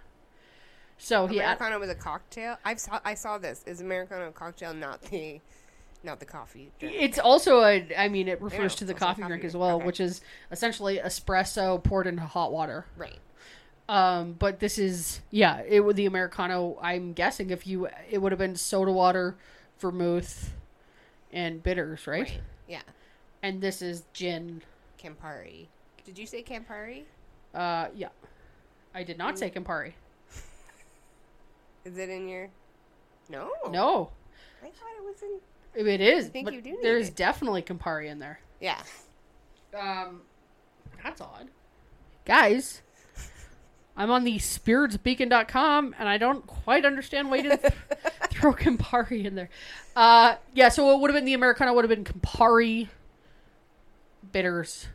So he Americano was a cocktail. I saw. I saw this. Is Americano a cocktail, not the, not the coffee drink? It's also a. I mean, it refers Yeah, to the it's also a coffee coffee drink as well, okay. which is essentially espresso poured into hot water. Right. Um, but this is yeah, it would the americano. I'm guessing if you it would have been soda water, vermouth, and bitters, right? Right. Yeah. And this is gin. Campari. Did you say Campari? Uh, yeah, I did not Mm. say Campari. Is it in your? No. No, I thought it was in. It is. think but you do need there's it. definitely Campari in there. Yeah. Um, that's odd, guys. I'm on the spiritsbeacon.com and I don't quite understand why you didn't th- throw Campari in there. Uh, yeah, so it would have been the Americano would have been Campari, bitters,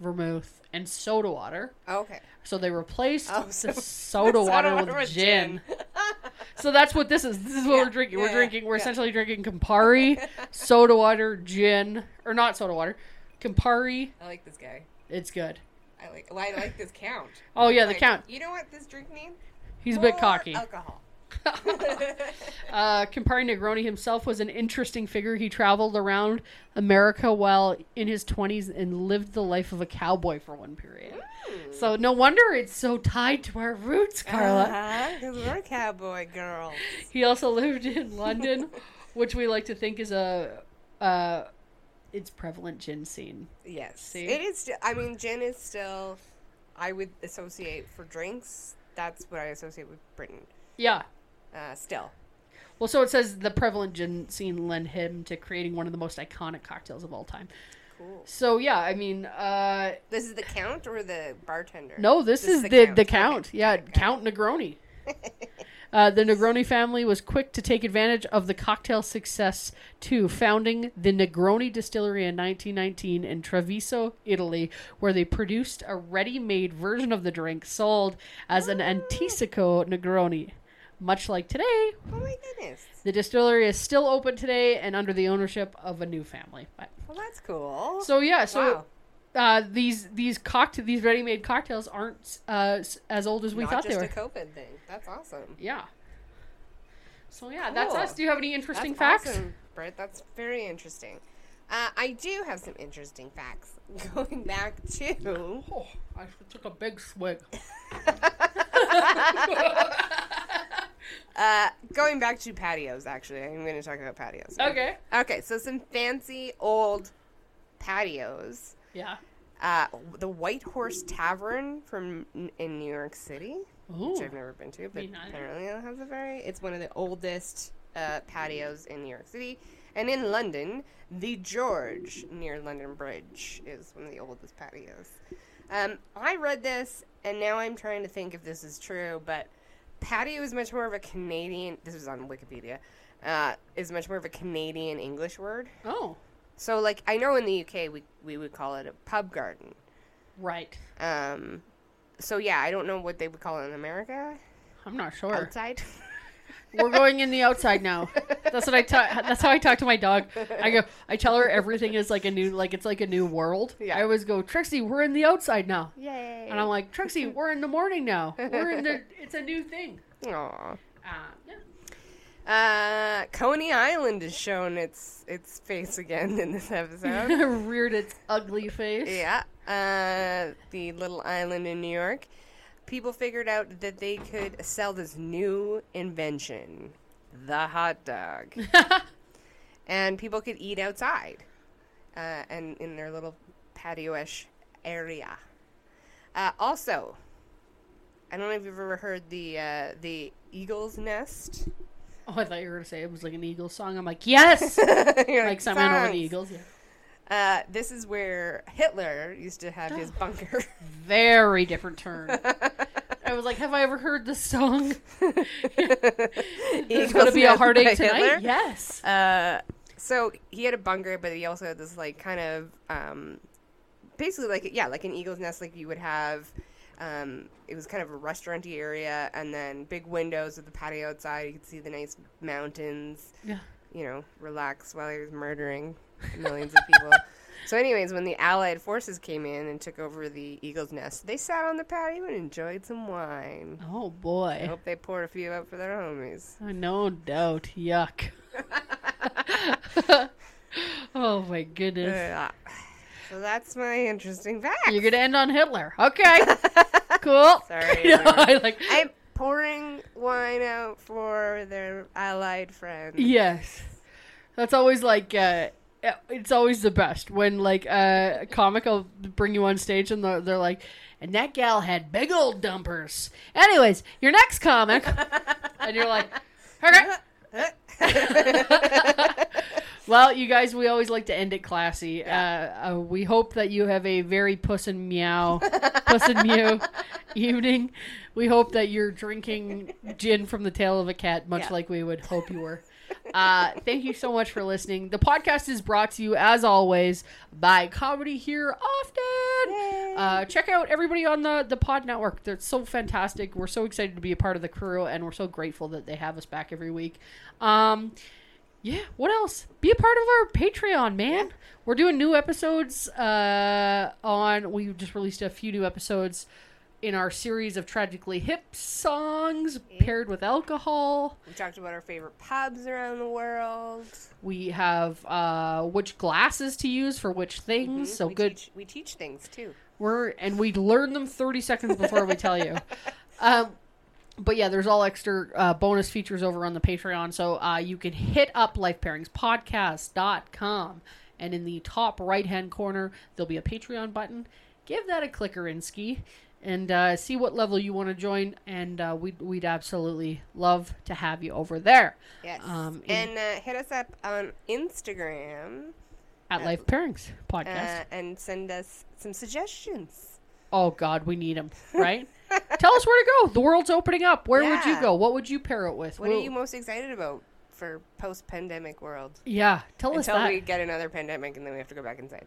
vermouth, and soda water. Okay. So they replaced Oh, the so- soda water with, with gin. so that's what this is. This is what Yeah, we're drinking. yeah, we're drinking. We're essentially drinking Campari, soda water, gin, or not soda water, Campari. I like this guy. It's good. I like. Well, I like this count. Oh yeah, the Like, count. You know what this drink means? He's a bit cocky. Alcohol. Uh, Campari Negroni himself was an interesting figure. He traveled around America while in his 20s and lived the life of a cowboy for one period. So no wonder it's so tied to our roots, Carla. Uh-huh, 'cause we're cowboy girls. He also lived in London, which we like to think is a uh, it's prevalent gin scene. Yes. See? It is. I mean, gin is still. I would associate for drinks. That's what I associate with Britain. Yeah. Uh, still. Well, so it says the prevalent gin scene led him to creating one of the most iconic cocktails of all time. Cool. So yeah, I mean, uh, This is the count or the bartender? No, this, is, the the count. Okay. Yeah, Okay. Count Negroni. uh, the Negroni family was quick to take advantage of the cocktail success too, founding the Negroni Distillery in 1919 in Treviso, Italy, where they produced a ready-made version of the drink sold as an Anticipo Negroni. Much like today, Oh my goodness. the distillery is still open today and under the ownership of a new family. But, Well, that's cool. so yeah, so wow. uh, these these cocktail these ready-made cocktails aren't uh, as old as we Not thought just they a were. COVID thing. That's awesome. Yeah. So yeah, that's us. Do you have any interesting That's facts? awesome, Britt. That's very interesting. Uh, I do have some interesting facts going back to. Oh, I took a big swig. Uh, going back to patios, actually, I'm going to talk about patios. Okay. Okay, so some fancy old patios. Yeah. Uh, the White Horse Tavern from in New York City, Ooh. which I've never been to, but apparently it has a very. It's one of the oldest uh, patios in New York City, and in London, the George near London Bridge is one of the oldest patios. Um, I read this, and now I'm trying to think if this is true, but patio is much more of a Canadian. This is on Wikipedia. Uh, is much more of a Canadian English word. Oh, So, like, I know in the UK we we would call it a pub garden. right. Um, so yeah, I don't know what they would call it in America. I'm not sure. Outside. We're going in the outside now. That's what I talk. That's how I talk to my dog. I go. I tell her everything is like a new, like it's like a new world. Yeah. I always go, Trixie, we're in the outside now, Yay. and I'm like, Trixie, we're in the morning now. We're in the. It's a new thing. Aw. Uh, yeah. Uh, Coney Island has shown its its face again in this episode. Reared its ugly face. yeah, uh, the little island in New York. People figured out that they could sell this new invention, the hot dog, and people could eat outside, uh, and in their little patio-ish area. Uh, also, I don't know if you've ever heard the uh, the eagle's nest. Oh, I thought you were gonna say it was like an Eagles song. I'm like, yes, You're like Simon over the Eagles. Yeah. Uh, this is where Hitler used to have his bunker. Very different turn. I was like, have I ever heard this song? It's gonna be a heartache Hitler. tonight. Yes. Uh, so he had a bunker, but he also had this like kind of um, basically like yeah, like an eagle's nest, like you would have. Um, it was kind of a restauranty area, and then big windows with the patio outside. You could see the nice mountains. Yeah. You know, relax while he was murdering millions of people. So, anyways, when the Allied forces came in and took over the Eagle's Nest, they sat on the patio and enjoyed some wine. Oh boy! I hope they poured a few out for their homies. Oh, no doubt. Yuck. oh my goodness. Yeah. So that's my interesting fact. You're gonna end on Hitler. Okay. cool. Sorry, No. I like. I'm pouring wine out for their allied friends. Yes. That's always like. Uh, it's always the best when like uh, a comic will bring you on stage and they're, they're like, and that gal had big old dumpers. Anyways, your next comic, and you're like, okay. well, you guys, we always like to end it classy. Uh, uh, we hope that you have a very puss and meow, puss and mew evening. We hope that you're drinking gin from the tail of a cat, much Yeah. like we would hope you were. Uh, thank you so much for listening. The podcast is brought to you, as always, by Comedy Here Often. Uh, check out everybody on the, the Pod Network. They're so fantastic. We're so excited to be a part of the crew, and we're so grateful that they have us back every week. Um, yeah, what else? Be a part of our Patreon, man. We're doing new episodes uh, on. We just released a few new episodes in our series of tragically hip songs paired with alcohol. We talked about our favorite pubs around the world. We have uh, which glasses to use for which things. So Mm-hmm. we good. Teach, we teach things too. We're and we learn them 30 seconds before we tell you. Um, but yeah, there's all extra uh, bonus features over on the Patreon. So uh, you can hit up lifepairingspodcast.com and in the top right hand corner, there'll be a Patreon button. Give that a clicker in ski and uh, see what level you want to join. And uh, we'd, we'd absolutely love to have you over there Yes. Um, in- and uh, hit us up on Instagram at Life Pairings Podcast. uh, and send us some suggestions. Oh God, we need them, right? Tell us where to go. The world's opening up. Where would you Yeah. go? What would you pair it with? What are We'll- you most excited about for post-pandemic world? Yeah, tell us Until that. we get another pandemic and then we have to go back inside.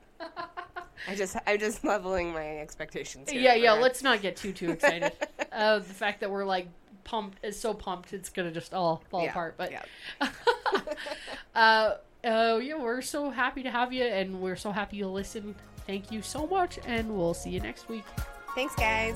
I just, I'm just leveling my expectations. Here yeah, yeah. Let's not get too too excited. uh, the fact that we're like pumped is so pumped, it's gonna just all fall Yeah, apart. But yeah. uh, uh, yeah, we're so happy to have you, and we're so happy you listen. Thank you so much, and we'll see you next week. Thanks, guys.